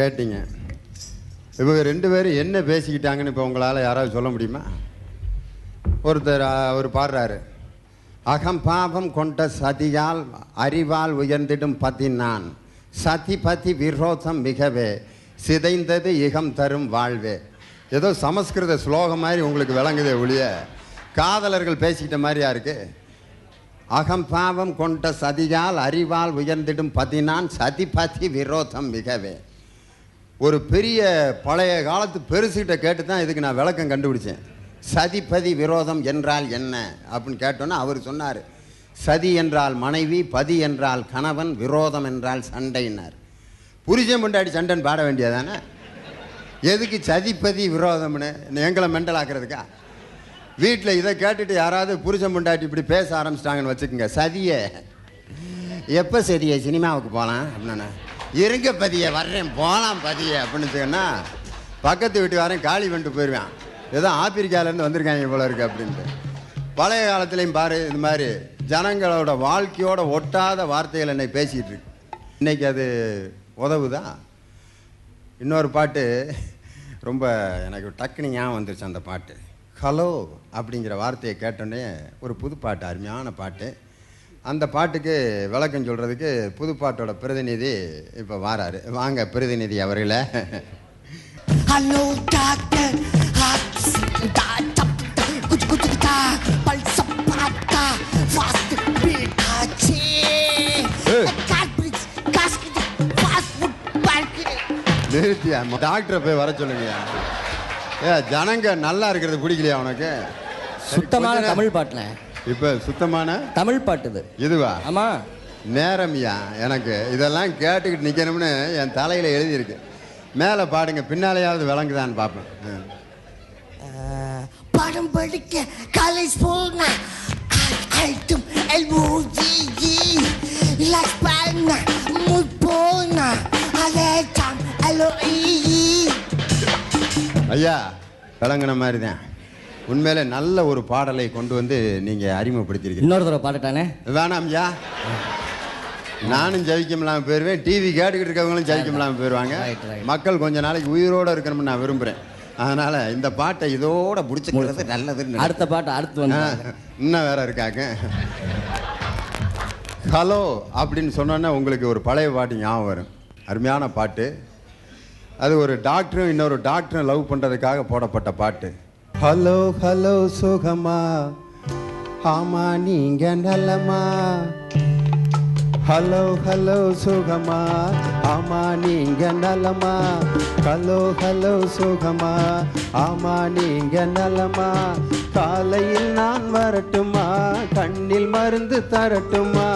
[SPEAKER 4] கேட்டீங்க. இவங்க ரெண்டு பேரும் என்ன பேசிக்கிட்டாங்கன்னு இப்போ உங்களால் யாராவது சொல்ல முடியுமா? ஒருத்தர் அவர் பாடுறாரு. அகம் பாபம் கொண்ட சதியால் அறிவால் உயர்ந்திடும் பதி நான் சதி பதி விரோதம் மிகவே. சிதைந்தது இகம் தரும் வாழ்வே. ஏதோ சமஸ்கிருத ஸ்லோகம் மாதிரி உங்களுக்கு விளங்குதே ஒழிய காதலர்கள் பேசிக்கிட்ட மாதிரியா இருக்கு? அகம் பாவம் கொண்ட சதியால் அறிவால் உயர்ந்திடும் பதினான். சதிபதி விரோதம் மிகவே. ஒரு பெரிய பழைய காலத்து பெருசுகிட்ட கேட்டு தான் இதுக்கு நான் விளக்கம் கண்டுபிடிச்சேன். சதிபதி விரோதம் என்றால் என்ன? அப்படின்னு கேட்டோன்னா அவர் சொன்னார் சதி என்றால் மனைவி பதி என்றால் கணவன் விரோதம் என்றால் சண்டைன்னார். புரிஜம் முண்டாடி சண்டைன்னு பாட வேண்டியதானே? எதுக்கு சதிப்பதி விரோதம்னு? எங்களை மெண்டலாக்குறதுக்கா வீட்டில் இதை கேட்டுட்டு யாராவது புருஷன் முண்டாட்டி இப்படி பேச ஆரம்பிச்சிட்டாங்கன்னு வச்சுக்கோங்க சதியே. எப்போ சரியே சினிமாவுக்கு போகலாம் அப்படின்னா இருங்க பதிய வர்றேன் போகலாம் பதிய அப்படின்னு சொன்னால் பக்கத்து வீட்டு வரேன் காலி பண்ணிட்டு போயிடுவான் ஏதோ ஆப்பிரிக்காலேருந்து வந்திருக்காங்க போல இருக்குது அப்படின்ட்டு. பழைய காலத்துலேயும் பாரு இது மாதிரி ஜனங்களோட வாழ்க்கையோட ஒட்டாத வார்த்தைகள் என்னை பேசிகிட்டு இருக்கு. இன்றைக்கி அது உதவுதா? இன்னொரு பாட்டு ரொம்ப எனக்கு டக்குனு ஞாபகம் வந்துருச்சு அந்த பாட்டு. ஹலோ அப்படிங்கிற வார்த்தையை கேட்டோன்னே ஒரு புது பாட்டு அருமையான பாட்டு. அந்த பாட்டுக்கு விளக்கம் சொல்கிறதுக்கு புது பாட்டோட பிரதிநிதி இப்போ வாராரு. வாங்க பிரதிநிதி அவர்களே.
[SPEAKER 9] Food, parking.
[SPEAKER 4] நிறுத்தியா? டாக்டரை போய் வர சொல்லுங்கய்யா. ஏ ஜனங்க நல்லா இருக்கிறது பிடிக்கலையா உனக்கு?
[SPEAKER 6] சுத்தமான தமிழ் பாட்டுல.
[SPEAKER 4] இப்போ சுத்தமான
[SPEAKER 6] தமிழ் பாட்டு இது
[SPEAKER 4] இதுவா?
[SPEAKER 6] ஆமா.
[SPEAKER 4] நேரம்யா எனக்கு. இதெல்லாம் கேட்டுக்கிட்டு நிற்கணும்னு என் தலையில் எழுதியிருக்கு. மேலே பாடுங்க பின்னாலேயாவது விளங்குதான்னு பார்ப்பேன்.
[SPEAKER 9] படம் படிக்க காலேஜ் போன ஐட்டம் எல்ஓஜி ரிலாக்ஸ் பண்ண மூட் போன அலேட்டம் எல்ஓஇ
[SPEAKER 4] ஐயா விளங்குன மாதிரி தான் உண்மையிலே நல்ல ஒரு பாடலை கொண்டு வந்து நீங்கள் அறிமுகப்படுத்தியிருக்கீங்க.
[SPEAKER 6] இன்னொரு தடவை பாட்டுட்டானே
[SPEAKER 4] வேணாம்யா நானும் ஜெயிக்கமில்லாமல் போயிடுவேன் டிவி கேட்டுக்கிட்டு இருக்கவங்களும் ஜெயிக்கமில்லாமல் போயிடுவாங்க. மக்கள் கொஞ்ச நாளைக்கு உயிரோடு இருக்கணும்னு நான் விரும்புகிறேன் அதனால் இந்த பாட்டை இதோட பிடிச்சிக்கிறது நல்லதுன்னு
[SPEAKER 6] அடுத்த பாட்டு அடுத்து வந்து
[SPEAKER 4] இன்னும் வேற இருக்காங்க. ஹலோ அப்படின்னு சொன்னோன்னே உங்களுக்கு ஒரு பழைய பாட்டு ஞாபகம் வரும். அருமையான பாட்டு. அது ஒரு டாக்டரும் இன்னொரு டாக்டரும் லவ் பண்ணுறதுக்காக போடப்பட்ட பாட்டு. ஹலோ ஹலோ சுகமா? ஆமா நீங்க நலமா ஹலோ ஹலோ சுகமா? ஆமா நீங்க நலமா ஹலோ ஹலோ சுகமா? ஆமா நீங்க நலமா காலையில் நான் வரட்டுமா கண்ணில் மருந்து தரட்டுமா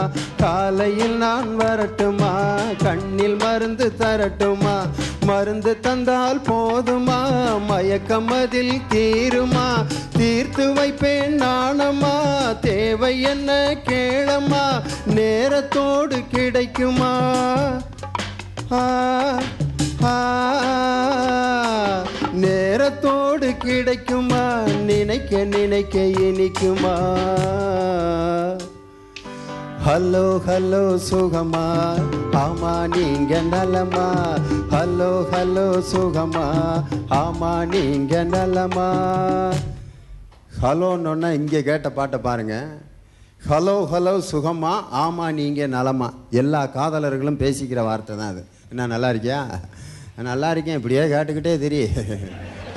[SPEAKER 4] காலையில் நான் வரட்டுமா? கண்ணில் மருந்து தரட்டுமா? மருந்து தந்தால் போதுமா? மயக்கம் அதில் தீருமா? தீர்த்து வைப்பேன் நாணமா? தேவை என்ன கேளமா நேரத்தோடு கிடைக்குமா? நேரத்தோடு கிடைக்குமா? நினைக்க நினைக்க இனிக்குமா? ஹலோ ஹலோ சுகமா ஆமா நீங்க நலமா ஹலோ ஹலோ சுகமா ஆமா நீங்க நலமா ஹலோன்னு இங்கே கேட்ட பாட்டை பாருங்க. ஹலோ ஹலோ சுகமா ஆமா நீங்க நலமா எல்லா காதலர்களும் பேசிக்கிற வார்த்தை தான் அது. என்ன நல்லா இருக்கியா? நல்லா இருக்கேன். இப்படியே கேட்டுக்கிட்டே தெரியும்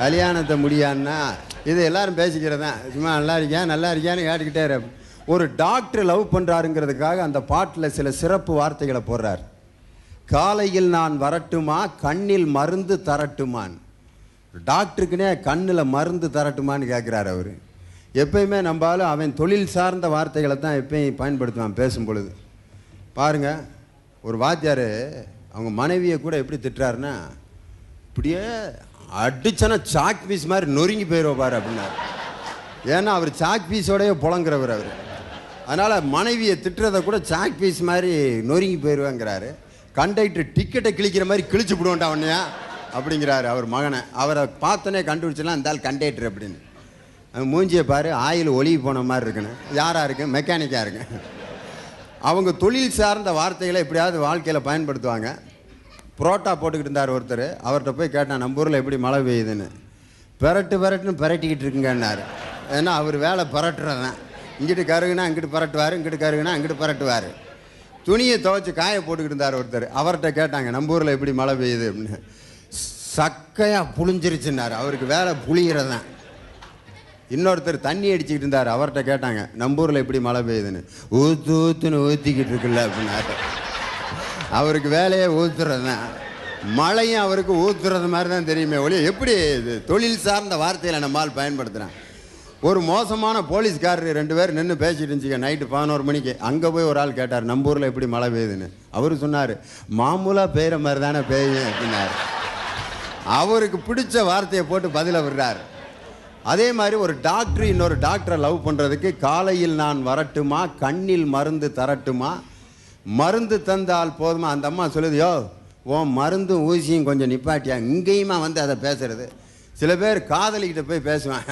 [SPEAKER 4] கல்யாணத்தை முடியான்னா இது எல்லாரும் பேசிக்கிறதான். சும்மா நல்லா இருக்கியா? நல்லா இருக்கியான்னு கேட்டுக்கிட்டே இருப்பேன் ஒரு டாக்டர் லவ் பண்ணுறாருங்கிறதுக்காக அந்த பாட்டில் சில சிறப்பு வார்த்தைகளை போடுறார். காலையில் நான் வரட்டுமா கண்ணில் மருந்து தரட்டுமான். டாக்டருக்குனே கண்ணில் மருந்து தரட்டுமான்னு கேட்குறாரு அவர். எப்பயுமே நம்பாலும் அவன் தொழில் சார்ந்த வார்த்தைகளை தான் எப்பயும் பயன்படுத்துவான் பேசும் பொழுது பாருங்க ஒரு வாத்தியார் அவங்க மனைவியை கூட எப்படி திட்டுறாருன்னா இப்படியே அடிச்சனா சாக் பீஸ் மாதிரி நொறுங்கி போயிடுவோம் பாரு அப்படின்னாரு. ஏன்னா அவர் சாக் பீஸோடய புலங்குறவர் அவர். அதனால் மனைவியை திட்டுறதை கூட சாக் பீஸ் மாதிரி நொறுங்கி போயிடுவேங்கிறாரு கண்டக்டர் டிக்கெட்டை கிழிக்கிற மாதிரி கிழிச்சு விடுவோண்டா அவனையா அப்படிங்கிறாரு அவர் மகனை. அவரை பார்த்தோன்னே கண்டுபிடிச்சலாம் இந்த ஆள் கண்டக்டர் அப்படின்னு மூஞ்சியை பாரு ஆயில் ஒளிவு போன மாதிரி இருக்குன்னு. யாராக இருக்கு? மெக்கானிக்காக இருக்கு. அவங்க தொழில் சார்ந்த வார்த்தைகளை எப்படியாவது வாழ்க்கையில் பயன்படுத்துவாங்க. புரோட்டா போட்டுக்கிட்டு இருந்தார் ஒருத்தர். அவர்கிட்ட போய் கேட்டான் நம்ம ஊரில் எப்படி மழை பெய்யுதுன்னு? பெரட்டு பெரட்டுன்னு பெரட்டிக்கிட்டு இருக்குங்கன்னாரு. ஏன்னா அவர் வேலை பரட்டுறதான் இங்கிட்டு கருகுனா இங்கிட்டு பரட்டுவார் இங்கிட்டு கருகுனா இங்கிட்டு பரட்டுவார். துணியை துவைச்சி காய போட்டுக்கிட்டு இருந்தார் ஒருத்தர். அவர்கிட்ட கேட்டாங்க நம்ம ஊரில் எப்படி மழை பெய்யுது? அப்படின்னு. சக்கையாக புளிஞ்சிருச்சுன்னாரு. அவருக்கு வேலை புளிகிறதான் இன்னொருத்தர் தண்ணி அடிச்சுக்கிட்டு இருந்தார். அவர்கிட்ட கேட்டாங்க நம்ம ஊரில் எப்படி மழை பெய்யுதுன்னு? ஊத்து ஊத்துன்னு ஊற்றிக்கிட்டு இருக்குல்ல அப்படின்னாரு. அவருக்கு வேலையே ஊத்துறது தான் மழையும் அவருக்கு ஊத்துறது மாதிரி தான் தெரியுமே ஒழிய எப்படி இது தொழில் சார்ந்த வார்த்தையில் நம்மால் பயன்படுத்துகிறேன் ஒரு மோசமான போலீஸ்காரர் ரெண்டு பேர் நின்று பேசிட்டு இருந்துச்சுங்க நைட்டு பதினோரு மணிக்கு. அங்கே போய் ஒரு ஆள் கேட்டார் நம்ம ஊரில் எப்படி மழை பெய்யுதுன்னு? அவர் சொன்னார் மாமூலாக பெய்கிற மாதிரி தானே பெய்யும் அப்படின்னாரு. அவருக்கு பிடிச்ச வார்த்தையை போட்டு பதில விடுறார். அதே மாதிரி ஒரு டாக்டர் இன்னொரு டாக்டரை லவ் பண்ணுறதுக்கு காலையில் நான் வரட்டுமா கண்ணில் மருந்து தரட்டுமா? மருந்து தந்தால் போதுமா? அந்த அம்மா சொல்லுது யோ உன் மருந்தும் ஊசியும் கொஞ்சம் நிப்பாட்டியா? இங்கேயுமா வந்து அதை பேசுறது? சில பேர் காதலிக்கிட்ட போய் பேசுவேன்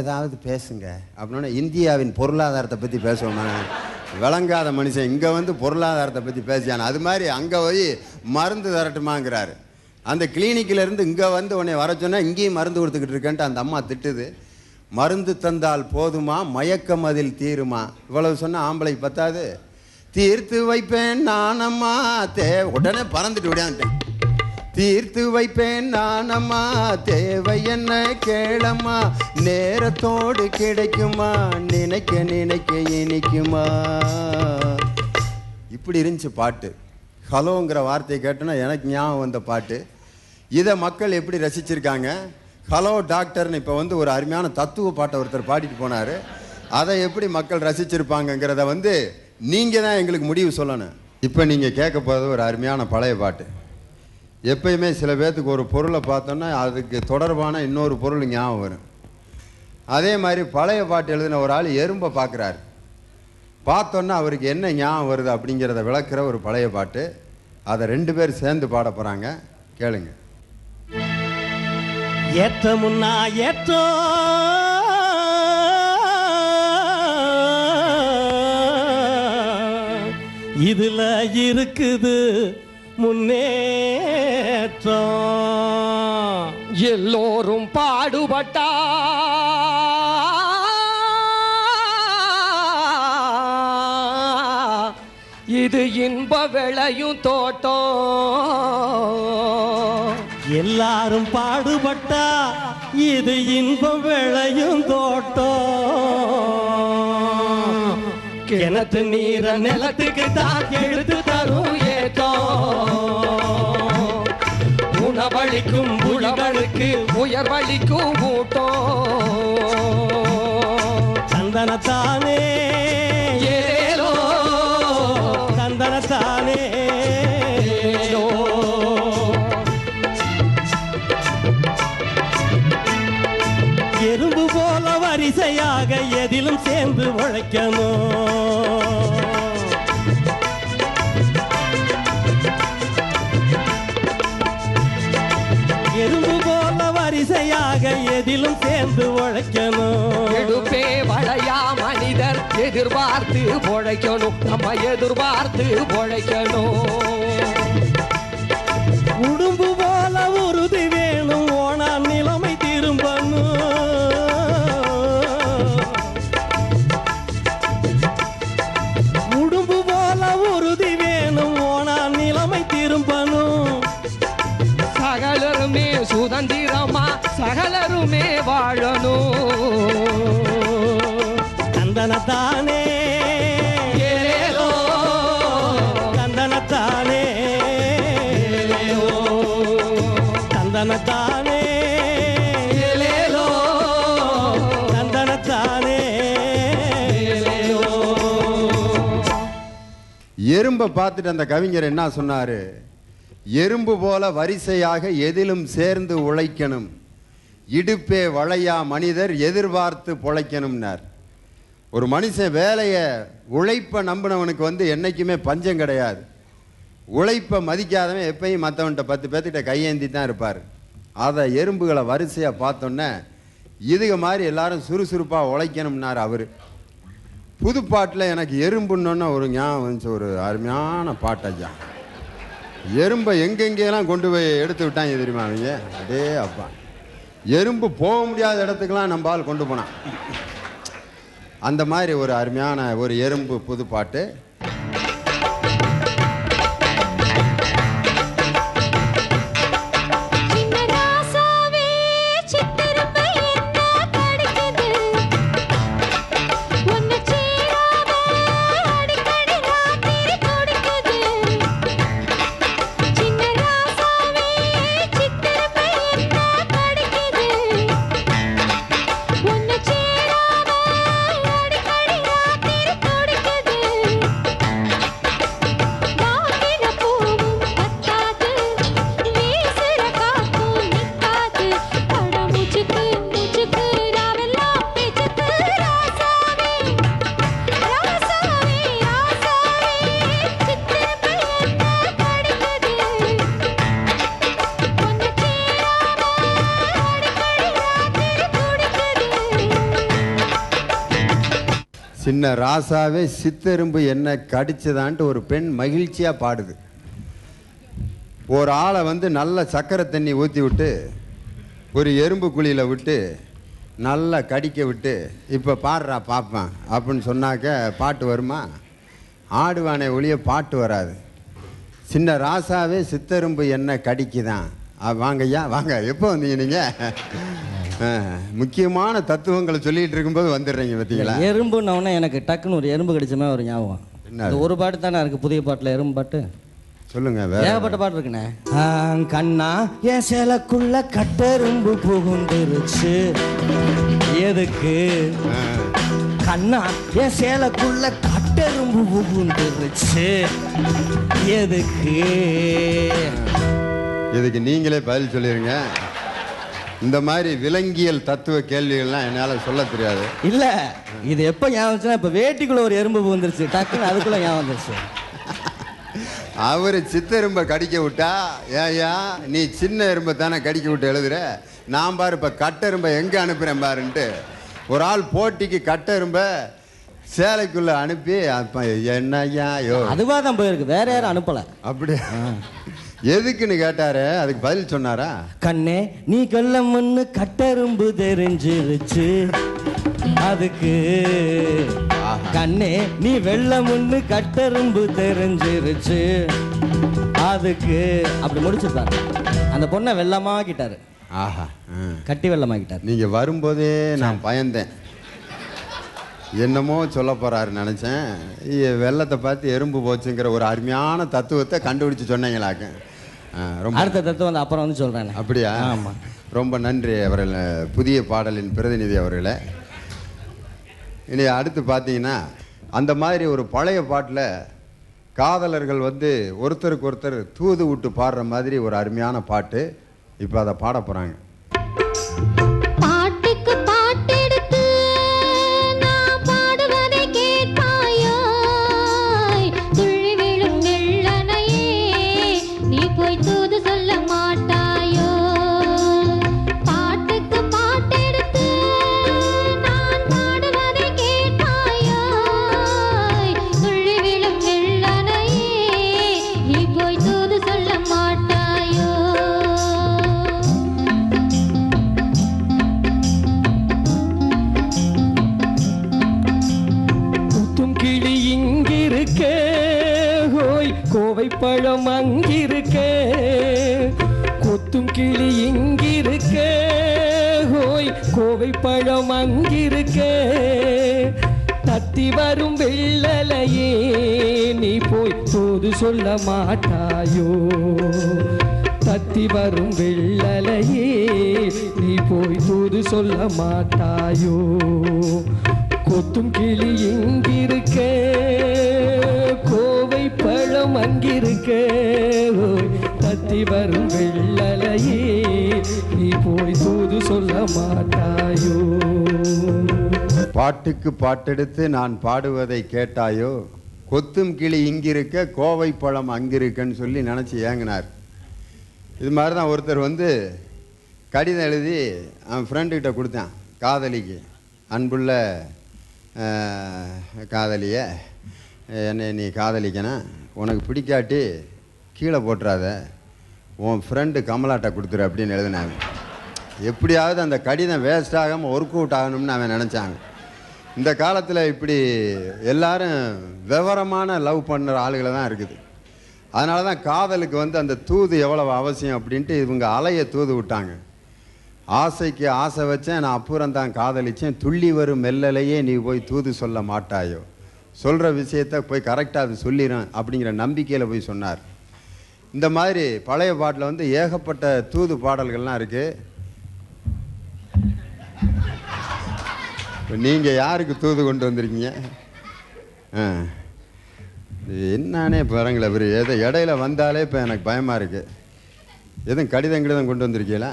[SPEAKER 4] ஏதாவது பேசுங்க. அப்படின்னா இந்தியாவின் பொருளாதாரத்தை பற்றி பேசுவோமா? விளங்காத மனுஷன் இங்கே வந்து பொருளாதாரத்தை பற்றி பேசியான்? அது மாதிரி அங்கே போய் மருந்து தரட்டுமாங்கிறாரு. அந்த கிளினிக்கிலேருந்து இங்கே வந்து உன்னை வர சொன்னால் இங்கேயும் மருந்து கொடுத்துக்கிட்டு இருக்கேன்ட்டு அந்த அம்மா திட்டுது. மருந்து தந்தால் போதுமா? மயக்கம் அதில் தீருமா? இவ்வளவு சொன்னால் ஆம்பளை பத்தாது. தீர்த்து வைப்பேன் நானம்மா தே உடனே பறந்துட்டு விடையான்ட்டேன் தீர்த்து வைப்பேன் நானம்மா. தேவை என்ன கேளம்மா. நேரத்தோடு கிடைக்குமா. நினைக்க நினைக்க இனிக்குமா. இப்படி இருந்துச்சு பாட்டு. ஹலோங்கிற வார்த்தையை கேட்டோன்னா எனக்கு ஞாபகம் வந்த பாட்டு. இதை மக்கள் எப்படி ரசிச்சிருக்காங்க? ஹலோ டாக்டர்னு இப்போ வந்து ஒரு அருமையான தத்துவ பாட்டை ஒருத்தர் பாடிட்டு போனார். அதை எப்படி மக்கள் ரசிச்சிருப்பாங்கங்கிறத வந்து நீங்கள் தான் எங்களுக்கு முடிவு சொல்லணும். இப்போ நீங்கள் கேட்க போகிறது ஒரு அருமையான பழைய பாட்டு. எப்பயுமே சில பேர்த்துக்கு ஒரு பொருளை பார்த்தோன்னா அதுக்கு தொடர்பான இன்னொரு பொருள் ஞாபகம் வரும். அதே மாதிரி பழைய பாட்டு எழுதின ஒரு ஆள் எறும்பை பார்க்குறாரு. பார்த்தோன்னா அவருக்கு என்ன ஞாபகம் வருது அப்படிங்கிறத விளக்குற ஒரு பழைய பாட்டு. அதை ரெண்டு பேர் சேர்ந்து பாட போகிறாங்க கேளுங்க.
[SPEAKER 5] ஏற்ற முன்னா ஏற்றோ. இதில் இருக்குது முன்னேற்றம்.
[SPEAKER 7] எல்லோரும் பாடுபட்டா இது இன்ப விளையும் தோட்டம்.
[SPEAKER 5] எல்லாரும் பாடுபட்டா இது இன்ப விளையும் தோட்டம். கிணத்து நீர நிலத்துக்கு தான் எடுத்து தரும். உணவளிக்கும் புலவனுக்கு
[SPEAKER 7] உயர்வளிக்கும் கூட்டம் சந்தனத்தானே. எதிர்பார்த்து பொழைக்கணும் நம்ம எதிர்பார்த்து பொழைக்கணும்
[SPEAKER 4] எறும்பை பார்த்துட்டு அந்த கவிஞர் என்ன சொன்னார்? எறும்பு போல வரிசையாக எதிலும் சேர்ந்து உழைக்கணும். இடுப்பே வளையா மனிதர் எதிர்பார்த்து பொழைக்கணும்னார். ஒரு மனுஷன் வேலையை உழைப்பை நம்பினவனுக்கு வந்து என்னைக்குமே பஞ்சம் கிடையாது. உழைப்பை மதிக்காதவன் எப்பயும் மற்றவன்கிட்ட பத்து பேர்த்திட்ட கையேந்தி தான் இருப்பார். அதை எறும்புகளை வரிசையாக பார்த்தோன்னே இதுக மாதிரி எல்லாரும் சுறுசுறுப்பாக உழைக்கணும்னார் அவர். புதுப்பாட்டில் எனக்கு எறும்புன்னொன்னே ஒரு ஞாபகம் வந்துச்சு. ஒரு அருமையான பாட்டு எறும்பை எங்கெங்கெல்லாம் கொண்டு போய் எடுத்து விட்டாங்க தெரியுமா அவங்க? அதே அப்பா. எறும்பு போக முடியாத இடத்துக்கெல்லாம் நம்ம ஆள் கொண்டு போனான். அந்த மாதிரி ஒரு அருமையான ஒரு எறும்பு புதுப்பாட்டு
[SPEAKER 10] சின்ன ராசாவே
[SPEAKER 4] சித்தெரும்பு என்ன கடிச்சதான்ட்டு ஒரு பெண் மகிழ்ச்சியாக பாடுது. ஒரு ஆளை வந்து நல்ல சக்கரை தண்ணி ஊற்றி விட்டு ஒரு எறும்பு குழியில் விட்டு நல்லா கடிக்க விட்டு இப்போ பாடுறா பார்ப்பேன் அப்படின்னு சொன்னாக்க பாட்டு வருமா? ஆடுவானே ஒழிய பாட்டு வராது. சின்ன ராசாவே சித்தெரும்பு என்ன கடிக்குதான். வாங்கய்யா வாங்க எப்போ வந்தீங்க நீங்கள் முக்கியமான தத்துவங்களை சொல்லிட்டு இருக்கும்போது வந்துடுறீங்க பார்த்தீங்களா
[SPEAKER 6] எறும்புன்னொடனே எனக்கு டக்குன்னு ஒரு எறும்பு கடிச்ச மாதிரி ஒரு ஞாபகம். இந்த ஒரு பாட்டு தானே இருக்கு புதிய பாட்டுல எறும்பு பாட்டு?
[SPEAKER 4] சொல்லுங்க
[SPEAKER 6] ஏகப்பட்ட பாட்டு இருக்குண்ணே. கண்ணா என் சேலைக்குள்ள கட்டெரும்பு புகுந்துருச்சு. எதுக்கு? கண்ணா என் சேலைக்குள்ள கட்டெரும்பு புகுந்துருச்சு. எதுக்கு?
[SPEAKER 4] இதுக்கு நீங்களே பதில் சொல்லிடுங்க இந்த மாதிரி விலங்கியல் தத்துவ கேள்விகள்லாம் என்னால் சொல்ல தெரியாது.
[SPEAKER 6] இல்ல இது எப்ப ஞாபகம் இப்ப வேட்டிக்குள்ள ஒரு எறும்பு புகுந்துருச்சு டக்குன்னு அதுக்குள்ள ஞாபகம் வந்துருச்சு.
[SPEAKER 4] அவர் சித்தெரும்பை கடிக்க விட்டா ஏயா நீ சின்ன எறும்பை தானே கடிக்க விட்டு எழுதுற? நான் பாரு இப்போ கட்டெரும்பை எங்கே அனுப்புகிறேன் பாருன்ட்டு. ஒரு ஆள் போட்டிக்கு கட்டெரும்பை சேலைக்குள்ள அனுப்பி அப்ப என்னய்யா யோ
[SPEAKER 6] அதுவா தான் போயிருக்கு. வேற யாரும் அனுப்பல.
[SPEAKER 4] அப்படி எதுக்குன்னு கேட்டாரு? அதுக்கு பதில் சொன்னாரா?
[SPEAKER 6] கண்ணே நீ கள்ளமண்ணு கட்டெரும்பு தெரிஞ்சிருச்சு. அதுக்கு கண்ணே நீ வெள்ளமுன்னு கட்டெரும்பு தெரிஞ்சிருச்சு. அதுக்கு அப்படி முடிச்சிருப்பாரு அந்த பொண்ணை வெள்ளமாக்கிட்டாரு.
[SPEAKER 4] ஆஹா.
[SPEAKER 6] கட்டி வெள்ளமாக்கிட்டாரு.
[SPEAKER 4] நீங்க வரும்போதே நான் பயந்தேன். என்னமோ சொல்ல போறாரு நினைச்சேன். வெள்ளத்தை பார்த்து எறும்பு போச்சுங்கிற ஒரு அருமையான தத்துவத்தை கண்டுபிடிச்சு சொன்னீங்களாக்க.
[SPEAKER 6] அடுத்த தத்துவம் வந்து அப்புறம் வந்து சொல்றேன்.
[SPEAKER 4] அப்படியா?
[SPEAKER 6] ஆமா.
[SPEAKER 4] ரொம்ப நன்றி அவர்கள் புதிய பாடலின் பிரதிநிதி அவர்களே. இனி அடுத்து பார்த்தீங்கன்னா அந்த மாதிரி ஒரு பழைய பாட்டில் காதலர்கள் வந்து ஒருத்தருக்கு ஒருத்தர் தூது விட்டு பாடுற மாதிரி ஒரு அருமையான பாட்டு இப்போ அதை பாட போகிறாங்க
[SPEAKER 7] பழம் அங்கிருக்கே. தத்தி வரும் வெள்ளலையே நீ போய் போது சொல்ல மாட்டாயோ? தத்தி வரும் வெள்ளலையே நீ போய் போது சொல்ல மாட்டாயோ? கொத்தும் கிளி இங்கிருக்கே கோவை பழம் அங்கிருக்கே. தத்தி வரும் வெள்ளலையே போது சொல்ல மாட்டாயோ?
[SPEAKER 4] பாட்டுக்கு பாட்டெடுத்து நான் பாடுவதை கேட்டாயோ? கொத்தும் கிளி இங்கிருக்க கோவை பழம் அங்கிருக்குன்னு சொல்லி நினச்சி ஏங்கினார். இது மாதிரி தான் ஒருத்தர் வந்து கடிதம் எழுதி அவன் ஃப்ரெண்டுக்கிட்ட கொடுத்தான் காதலிக்கு. அன்புள்ள காதலிய என்னை நீ காதலிக்கணும் உனக்கு பிடிக்காட்டி கீழே போட்டுறாத. உன் ஃப்ரெண்டு கமலாட்ட கொடுத்துரு அப்படின்னு எழுதினாங்க. எப்படியாவது அந்த கடிதம் வேஸ்ட் ஆகாமல் ஒர்க் அவுட் ஆகணும்னு அவன் நினச்சாங்க. இந்த காலத்தில் இப்படி எல்லாரும் விவரமான லவ் பண்ணுற ஆளுகளை தான் இருக்குது. அதனால தான் காதலுக்கு வந்து அந்த தூது எவ்வளவு அவசியம் அப்படின்ட்டு இவங்க அலைய தூது விட்டாங்க. ஆசைக்கு ஆசை வச்சேன் நான் அப்புறம் தான் காதலிச்சேன். துள்ளி வரும் மெல்லலையே நீ போய் தூது சொல்ல மாட்டாயோ? சொல்கிற விஷயத்த போய் கரெக்டாக அது சொல்லிடும் அப்படிங்கிற நம்பிக்கையில் போய் சொன்னார். இந்த மாதிரி பழைய பாட்டில் வந்து ஏகப்பட்ட தூது பாடல்கள்லாம் இருக்குது இப்போ நீங்கள் யாருக்கு தூது கொண்டு வந்திருக்கீங்க? ஆ. என்னானே பாருங்களேன் இவர் எதை இடையில வந்தாலே இப்போ எனக்கு பயமாக இருக்குது எதுவும் கடிதம் கிடிதம் கொண்டு வந்திருக்கீங்களா?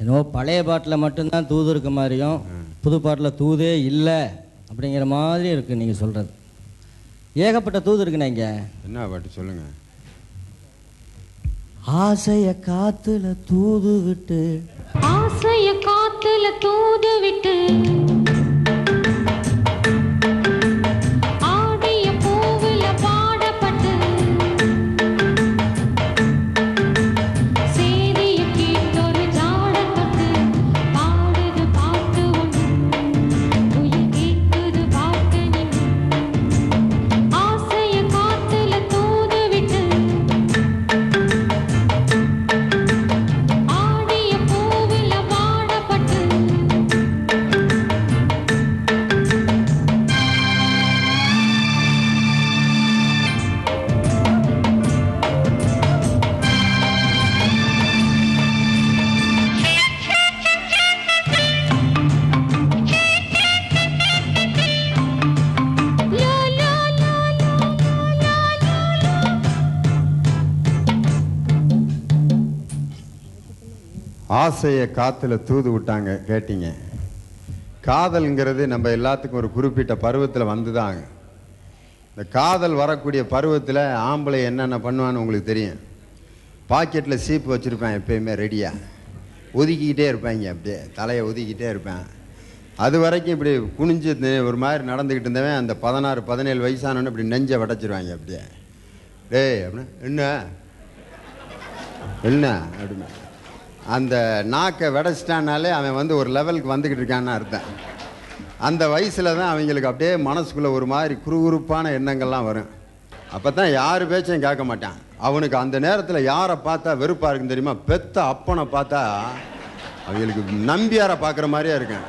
[SPEAKER 6] என்னவோ பழைய பாட்டில் மட்டும்தான் தூது இருக்க மாதிரியும் புது பாட்டில் தூதே இல்லை அப்படிங்கிற மாதிரி இருக்குது நீங்கள் சொல்கிறது ஏகப்பட்ட தூது இருக்குண்ணே இங்கே.
[SPEAKER 4] என்ன பாட்டு சொல்லுங்கள்
[SPEAKER 6] ஆசைய காத்துல தூது விட்டு
[SPEAKER 10] ஆசைய காத்துல தூது விட்டு ஆசையை
[SPEAKER 4] காற்றுல தூது விட்டாங்க கேட்டீங்க. காதல்ங்கிறது நம்ம எல்லாத்துக்கும் ஒரு குறிப்பிட்ட பருவத்தில் வந்துதாங்க. இந்த காதல் வரக்கூடிய பருவத்தில் ஆம்பளை என்னென்ன பண்ணுவான்னு உங்களுக்கு தெரியும். பாக்கெட்டில் சீப்பு வச்சுருப்பேன் எப்பயுமே ரெடியாக ஒதுக்கிக்கிட்டே இருப்பாங்க அப்படியே தலையை ஒதுக்கிட்டே இருப்பேன். அது வரைக்கும் இப்படி குனிஞ்சு ஒரு மாதிரி நடந்துக்கிட்டு இருந்தவன் அந்த பதினாறு பதினேழு வயசானவனு இப்படி நெஞ்சை வடைச்சிருவாங்க அப்படியே. டேய் அப்படின்னா என்ன? என்ன? அப்படின்னா. அந்த நாக்கை விடைச்சிட்டானாலே அவன் வந்து ஒரு லெவலுக்கு வந்துக்கிட்டு இருக்கான்னு அர்த்தம். அந்த வயசில் தான் அவங்களுக்கு அப்படியே மனசுக்குள்ளே ஒரு மாதிரி குறுகுறுப்பான எண்ணங்கள்லாம் வரும். அப்போ தான் யார் பேச்சையும் கேட்க மாட்டான். அவனுக்கு அந்த நேரத்தில் யாரை பார்த்தா வெறுப்பாக இருக்குன்னு தெரியுமா? பெத்த அப்பனை பார்த்தா அவங்களுக்கு நம்பியாரை பார்க்குற மாதிரியே இருக்கேன்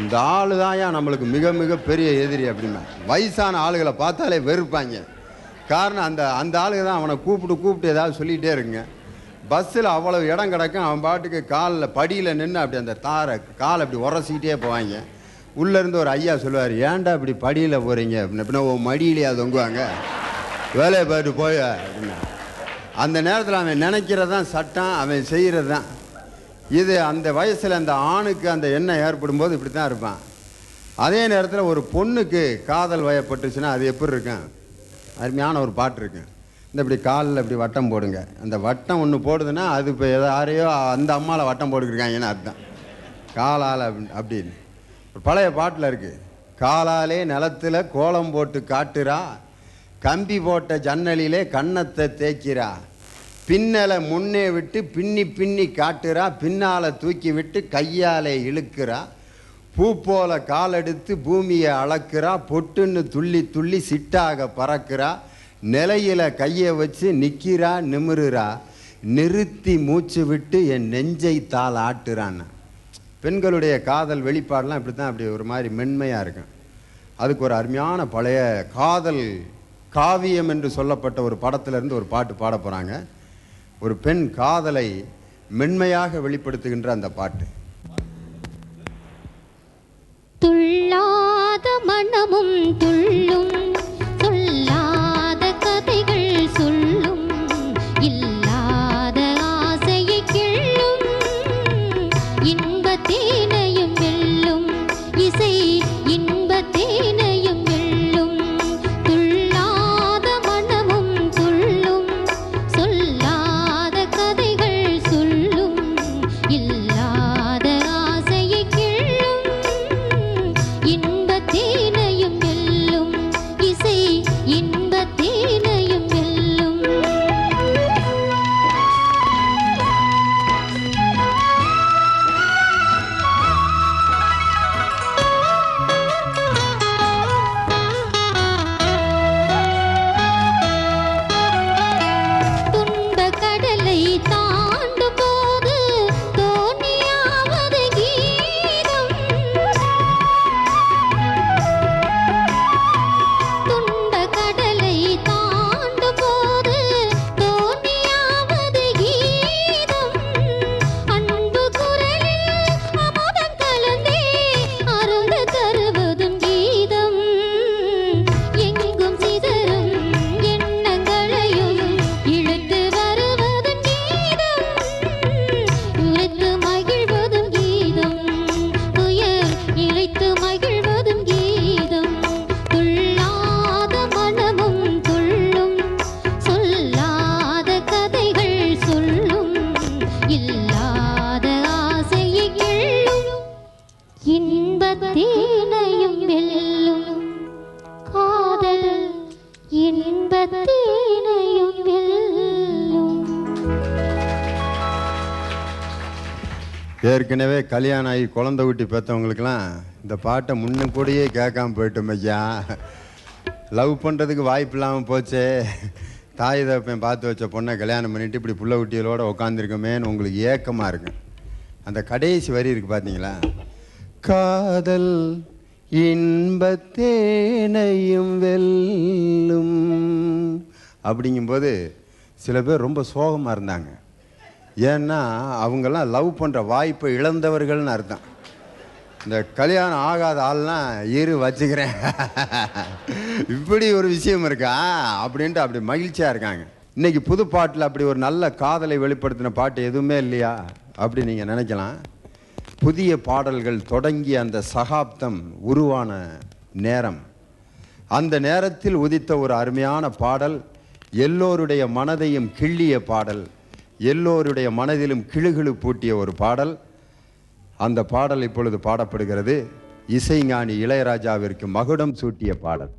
[SPEAKER 4] இந்த ஆளு தான் நம்மளுக்கு மிக மிக பெரிய எதிரி அப்படின்னா வயசான ஆளுகளை பார்த்தாலே வெறுப்பாங்க. காரணம் அந்த அந்த ஆளுங்க தான் அவனை கூப்பிட்டு கூப்பிட்டு ஏதாவது சொல்லிகிட்டே இருக்குங்க. பஸ்ஸில் அவ்வளவு இடம் கிடக்கும் அவன் பாட்டுக்கு காலில் படியில் நின்று அப்படி அந்த தாரை காலை அப்படி உரசிக்கிட்டே போவாங்க. உள்ளேருந்து ஒரு ஐயா சொல்லுவார் ஏன்டா இப்படி படியில் போகிறீங்க அப்படின்னு. அப்படின்னா ஓ மடியிலேயே தொங்குவாங்க? வேலையை போயிட்டு போய்? அப்படின்னா. அந்த நேரத்தில் அவன் நினைக்கிறது தான் சட்டம் அவன் செய்கிறது தான் இது அந்த வயசில் அந்த ஆணுக்கு அந்த எண்ணம் ஏற்படும் போது இப்படி தான் இருப்பான். அதே நேரத்தில் ஒரு பொண்ணுக்கு காதல் வயப்பட்டுச்சுன்னா அது எப்படி இருக்கும்? அருமையான ஒரு பாட்டு இருக்குது இந்த இப்படி காலில் இப்படி வட்டம் போடுங்க. அந்த வட்டம் ஒன்று போடுதுன்னா அது இப்போ யாரையோ அந்த அம்மாவில் வட்டம் போட்டுக்கிருக்காங்கன்னு அர்த்தம். காலால் அப்படி- அப்படின்னு. ஒரு பழைய பாட்டில் இருக்குது காலாலே நிலத்தில் கோலம் போட்டு காட்டுறா கம்பி போட்ட ஜன்னலிலே கன்னத்தை தேய்க்கிறா. பின்னலை முன்னே விட்டு பின்னி பின்னி காட்டுறா பின்னால தூக்கி விட்டு கையாலே இழுக்கிறா. பூ போல காலெடுத்து பூமியை அளக்கிறா பொட்டுன்னு துள்ளி துள்ளி சிட்டாக பறக்கிறா. நிலையில கையை வச்சு நிக்கிறா நிமிருறா நிறுத்தி மூச்சு விட்டு என் நெஞ்சை தாள் ஆட்டுறான்னு. பெண்களுடைய காதல் வெளிப்பாடெலாம் இப்படி தான் அப்படி ஒரு மாதிரி மென்மையாக இருக்கும். அதுக்கு ஒரு அருமையான பழைய காதல் காவியம் என்று சொல்லப்பட்ட ஒரு படத்திலிருந்து ஒரு பாட்டு பாட போகிறாங்க ஒரு பெண் காதலை மென்மையாக வெளிப்படுத்துகின்ற அந்த பாட்டு.
[SPEAKER 10] துள்ளாத மனமும் துள்ளும்
[SPEAKER 4] ஏற்கனவே கல்யாணம் ஆகி குழந்தை குட்டி பெற்றவங்களுக்கெல்லாம் இந்த பாட்டை முன்ன கூடயே கேட்காம போயிட்டோம் ஐயா. லவ் பண்ணுறதுக்கு வாய்ப்பு இல்லாமல் போச்சே. தாய் தப்பன் பார்த்து வச்ச பொண்ணை கல்யாணம் பண்ணிவிட்டு இப்படி புள்ள குட்டிகளோடு உட்காந்துருக்கோமேன்னு உங்களுக்கு ஏக்கமாக இருக்கும் அந்த கடைசி வரி இருக்குது பார்த்தீங்களா காதல் இன்பத்தேனையும் வெல்லும். அப்படிங்கும்போது சில பேர் ரொம்ப சோகமாக இருந்தாங்க. ஏன்னா அவங்கெல்லாம் லவ் பண்ணுற வாய்ப்பை இழந்தவர்கள்னு அர்த்தம். இந்த கல்யாணம் ஆகாத ஆள்லாம் இரு வச்சுக்கிறேன். இப்படி ஒரு விஷயம் இருக்கா? அப்படின்ட்டு அப்படி மகிழ்ச்சியாக இருக்காங்க. இன்னைக்கு புது பாட்டில் அப்படி ஒரு நல்ல காதலை வெளிப்படுத்தின பாட்டு எதுவுமே இல்லையா? அப்படி நீங்கள் நினைக்கலாம். புதிய பாடல்கள் தொடங்கிய அந்த சகாப்தம் உருவான நேரம். அந்த நேரத்தில் உதித்த ஒரு அருமையான பாடல் எல்லோருடைய மனதையும் கிள்ளிய பாடல். எல்லோருடைய மனதிலும் கிளுகிழு பூட்டிய ஒரு பாடல். அந்த பாடல் இப்பொழுது பாடப்படுகிறது. இசைஞானி இளையராஜாவிற்கு மகுடம் சூட்டிய பாடல்.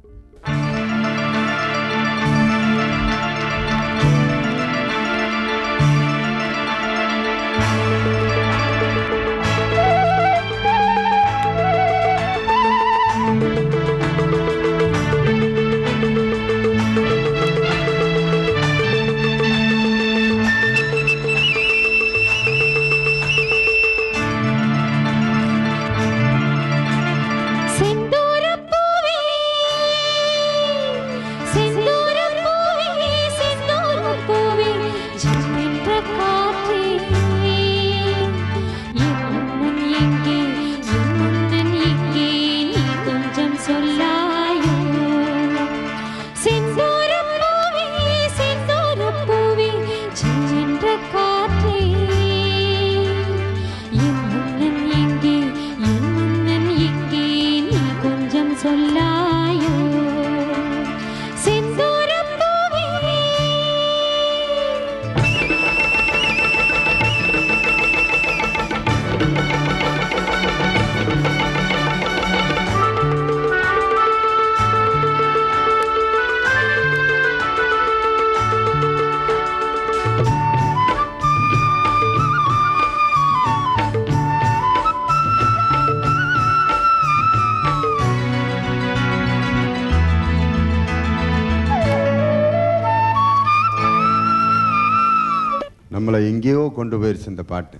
[SPEAKER 4] கொண்டு போயிடுச்சு இந்த பாட்டு.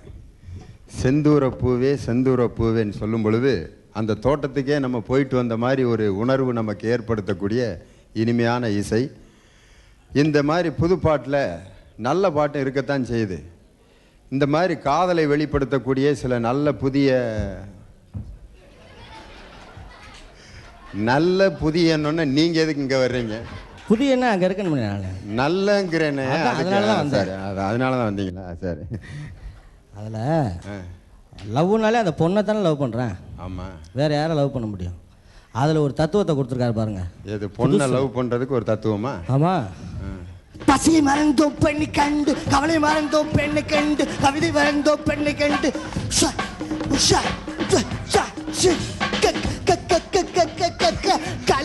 [SPEAKER 4] செந்தூரப்பூவே பூவே பூவேன்னு சொல்லும் பொழுது அந்த தோட்டத்துக்கே நம்ம போயிட்டு வந்த மாதிரி ஒரு உணர்வு நமக்கு ஏற்படுத்தக்கூடிய இனிமையான இசை. இந்த மாதிரி புது பாட்டில் நல்ல பாட்டு இருக்கத்தான் செய்யுது. இந்த மாதிரி காதலை வெளிப்படுத்தக்கூடிய சில நல்ல புதிய நல்ல புதியன்னு நீங்கள் எதுக்கு இங்கே வர்றீங்க?
[SPEAKER 6] புதிய என்ன அங்கே இருக்கணும் நான்.
[SPEAKER 4] நல்லங்கிறேனே
[SPEAKER 6] அதான்,
[SPEAKER 4] அதுக்கு-
[SPEAKER 6] அதனால தான்
[SPEAKER 4] அது- அதனால தான் வந்தீங்களா? சரி.
[SPEAKER 6] அதில் லவ்னாலே அந்த பொண்ணை தானே லவ் பண்ணுறேன்
[SPEAKER 4] ஆமா.
[SPEAKER 6] வேற யாரை லவ் பண்ண முடியும்? அதில் ஒரு தத்துவத்தை கொடுத்துருக்காரு பாருங்க.
[SPEAKER 4] இது பொண்ணை லவ் பண்றதுக்கு ஒரு தத்துவமா?
[SPEAKER 6] ஆமாம்
[SPEAKER 9] பசியை மறந்தோம் பெண்ணை கண்டு கவலை மறந்தோம் பெண்ணை கண்டு கவிதை மறந்தோம் பெண்ணை கண்டு.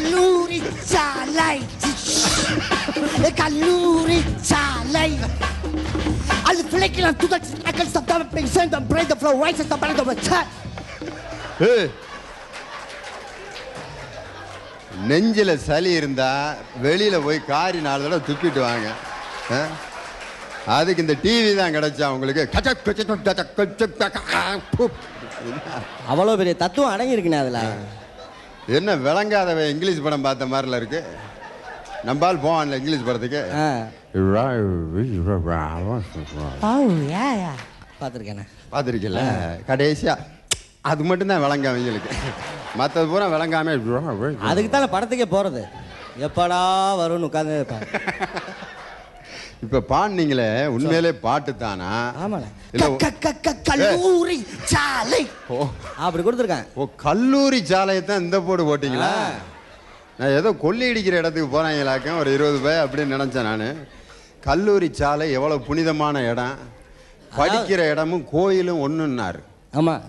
[SPEAKER 9] கல்லூரி சாலை கல்லூரி சாலை அது பிள்ளைக்கலாம் துதக் அக்கல் பென்சன் த பிரைட் ஃப்ளோ ரைஸ் த பரத வச்ச.
[SPEAKER 4] நெஞ்சில சளி இருந்தா வெளியில போய் காரி நாலு தடவை துப்பிட்டு வாங்க? அதுக்கு இந்த டிவி தான் கிடைச்சா உங்களுக்கு.
[SPEAKER 6] அவ்வளோ பெரிய தத்துவம் அடங்கியிருக்குண்ணே அதில்
[SPEAKER 4] என்ன விளங்காதவ இங்கிலீஷ் படம் பார்த்த மாதிரில இருக்கு? நம்பால் போவான்ல இங்கிலீஷ் படத்துக்கு.
[SPEAKER 6] ஆ. பார்த்துருக்கேண்ணே
[SPEAKER 4] பார்த்துருக்கல கடைசியா. அது மட்டும்தான் விளங்க அவங்களுக்கு மற்றது பூரா விளங்காம
[SPEAKER 6] அதுக்கு தானே படத்துக்கே போகிறது எப்படா வரும்னு உட்காந்து
[SPEAKER 4] இப்ப பாடினீங்களே உண்மையிலே பாட்டு தானா
[SPEAKER 6] ஆமாண்ணே.
[SPEAKER 4] இல்ல
[SPEAKER 9] க, க, க, கல்லூரி சாலை.
[SPEAKER 4] ஓ.
[SPEAKER 6] அப்படி கொடுத்துருக்கேன்.
[SPEAKER 4] ஓ கல்லூரி சாலையை தான் இந்த போடு போட்டீங்களா நான் ஏதோ கொள்ளி அடிக்கிற இடத்துக்கு போறாங்களாக்க ஒரு இருபது பேர் அப்படின்னு நினைச்சேன் நான். கல்லூரி சாலை எவ்வளவு புனிதமான இடம். படிக்கிற இடமும் கோயிலும் ஒன்றுன்னாரு
[SPEAKER 6] ஆமாம்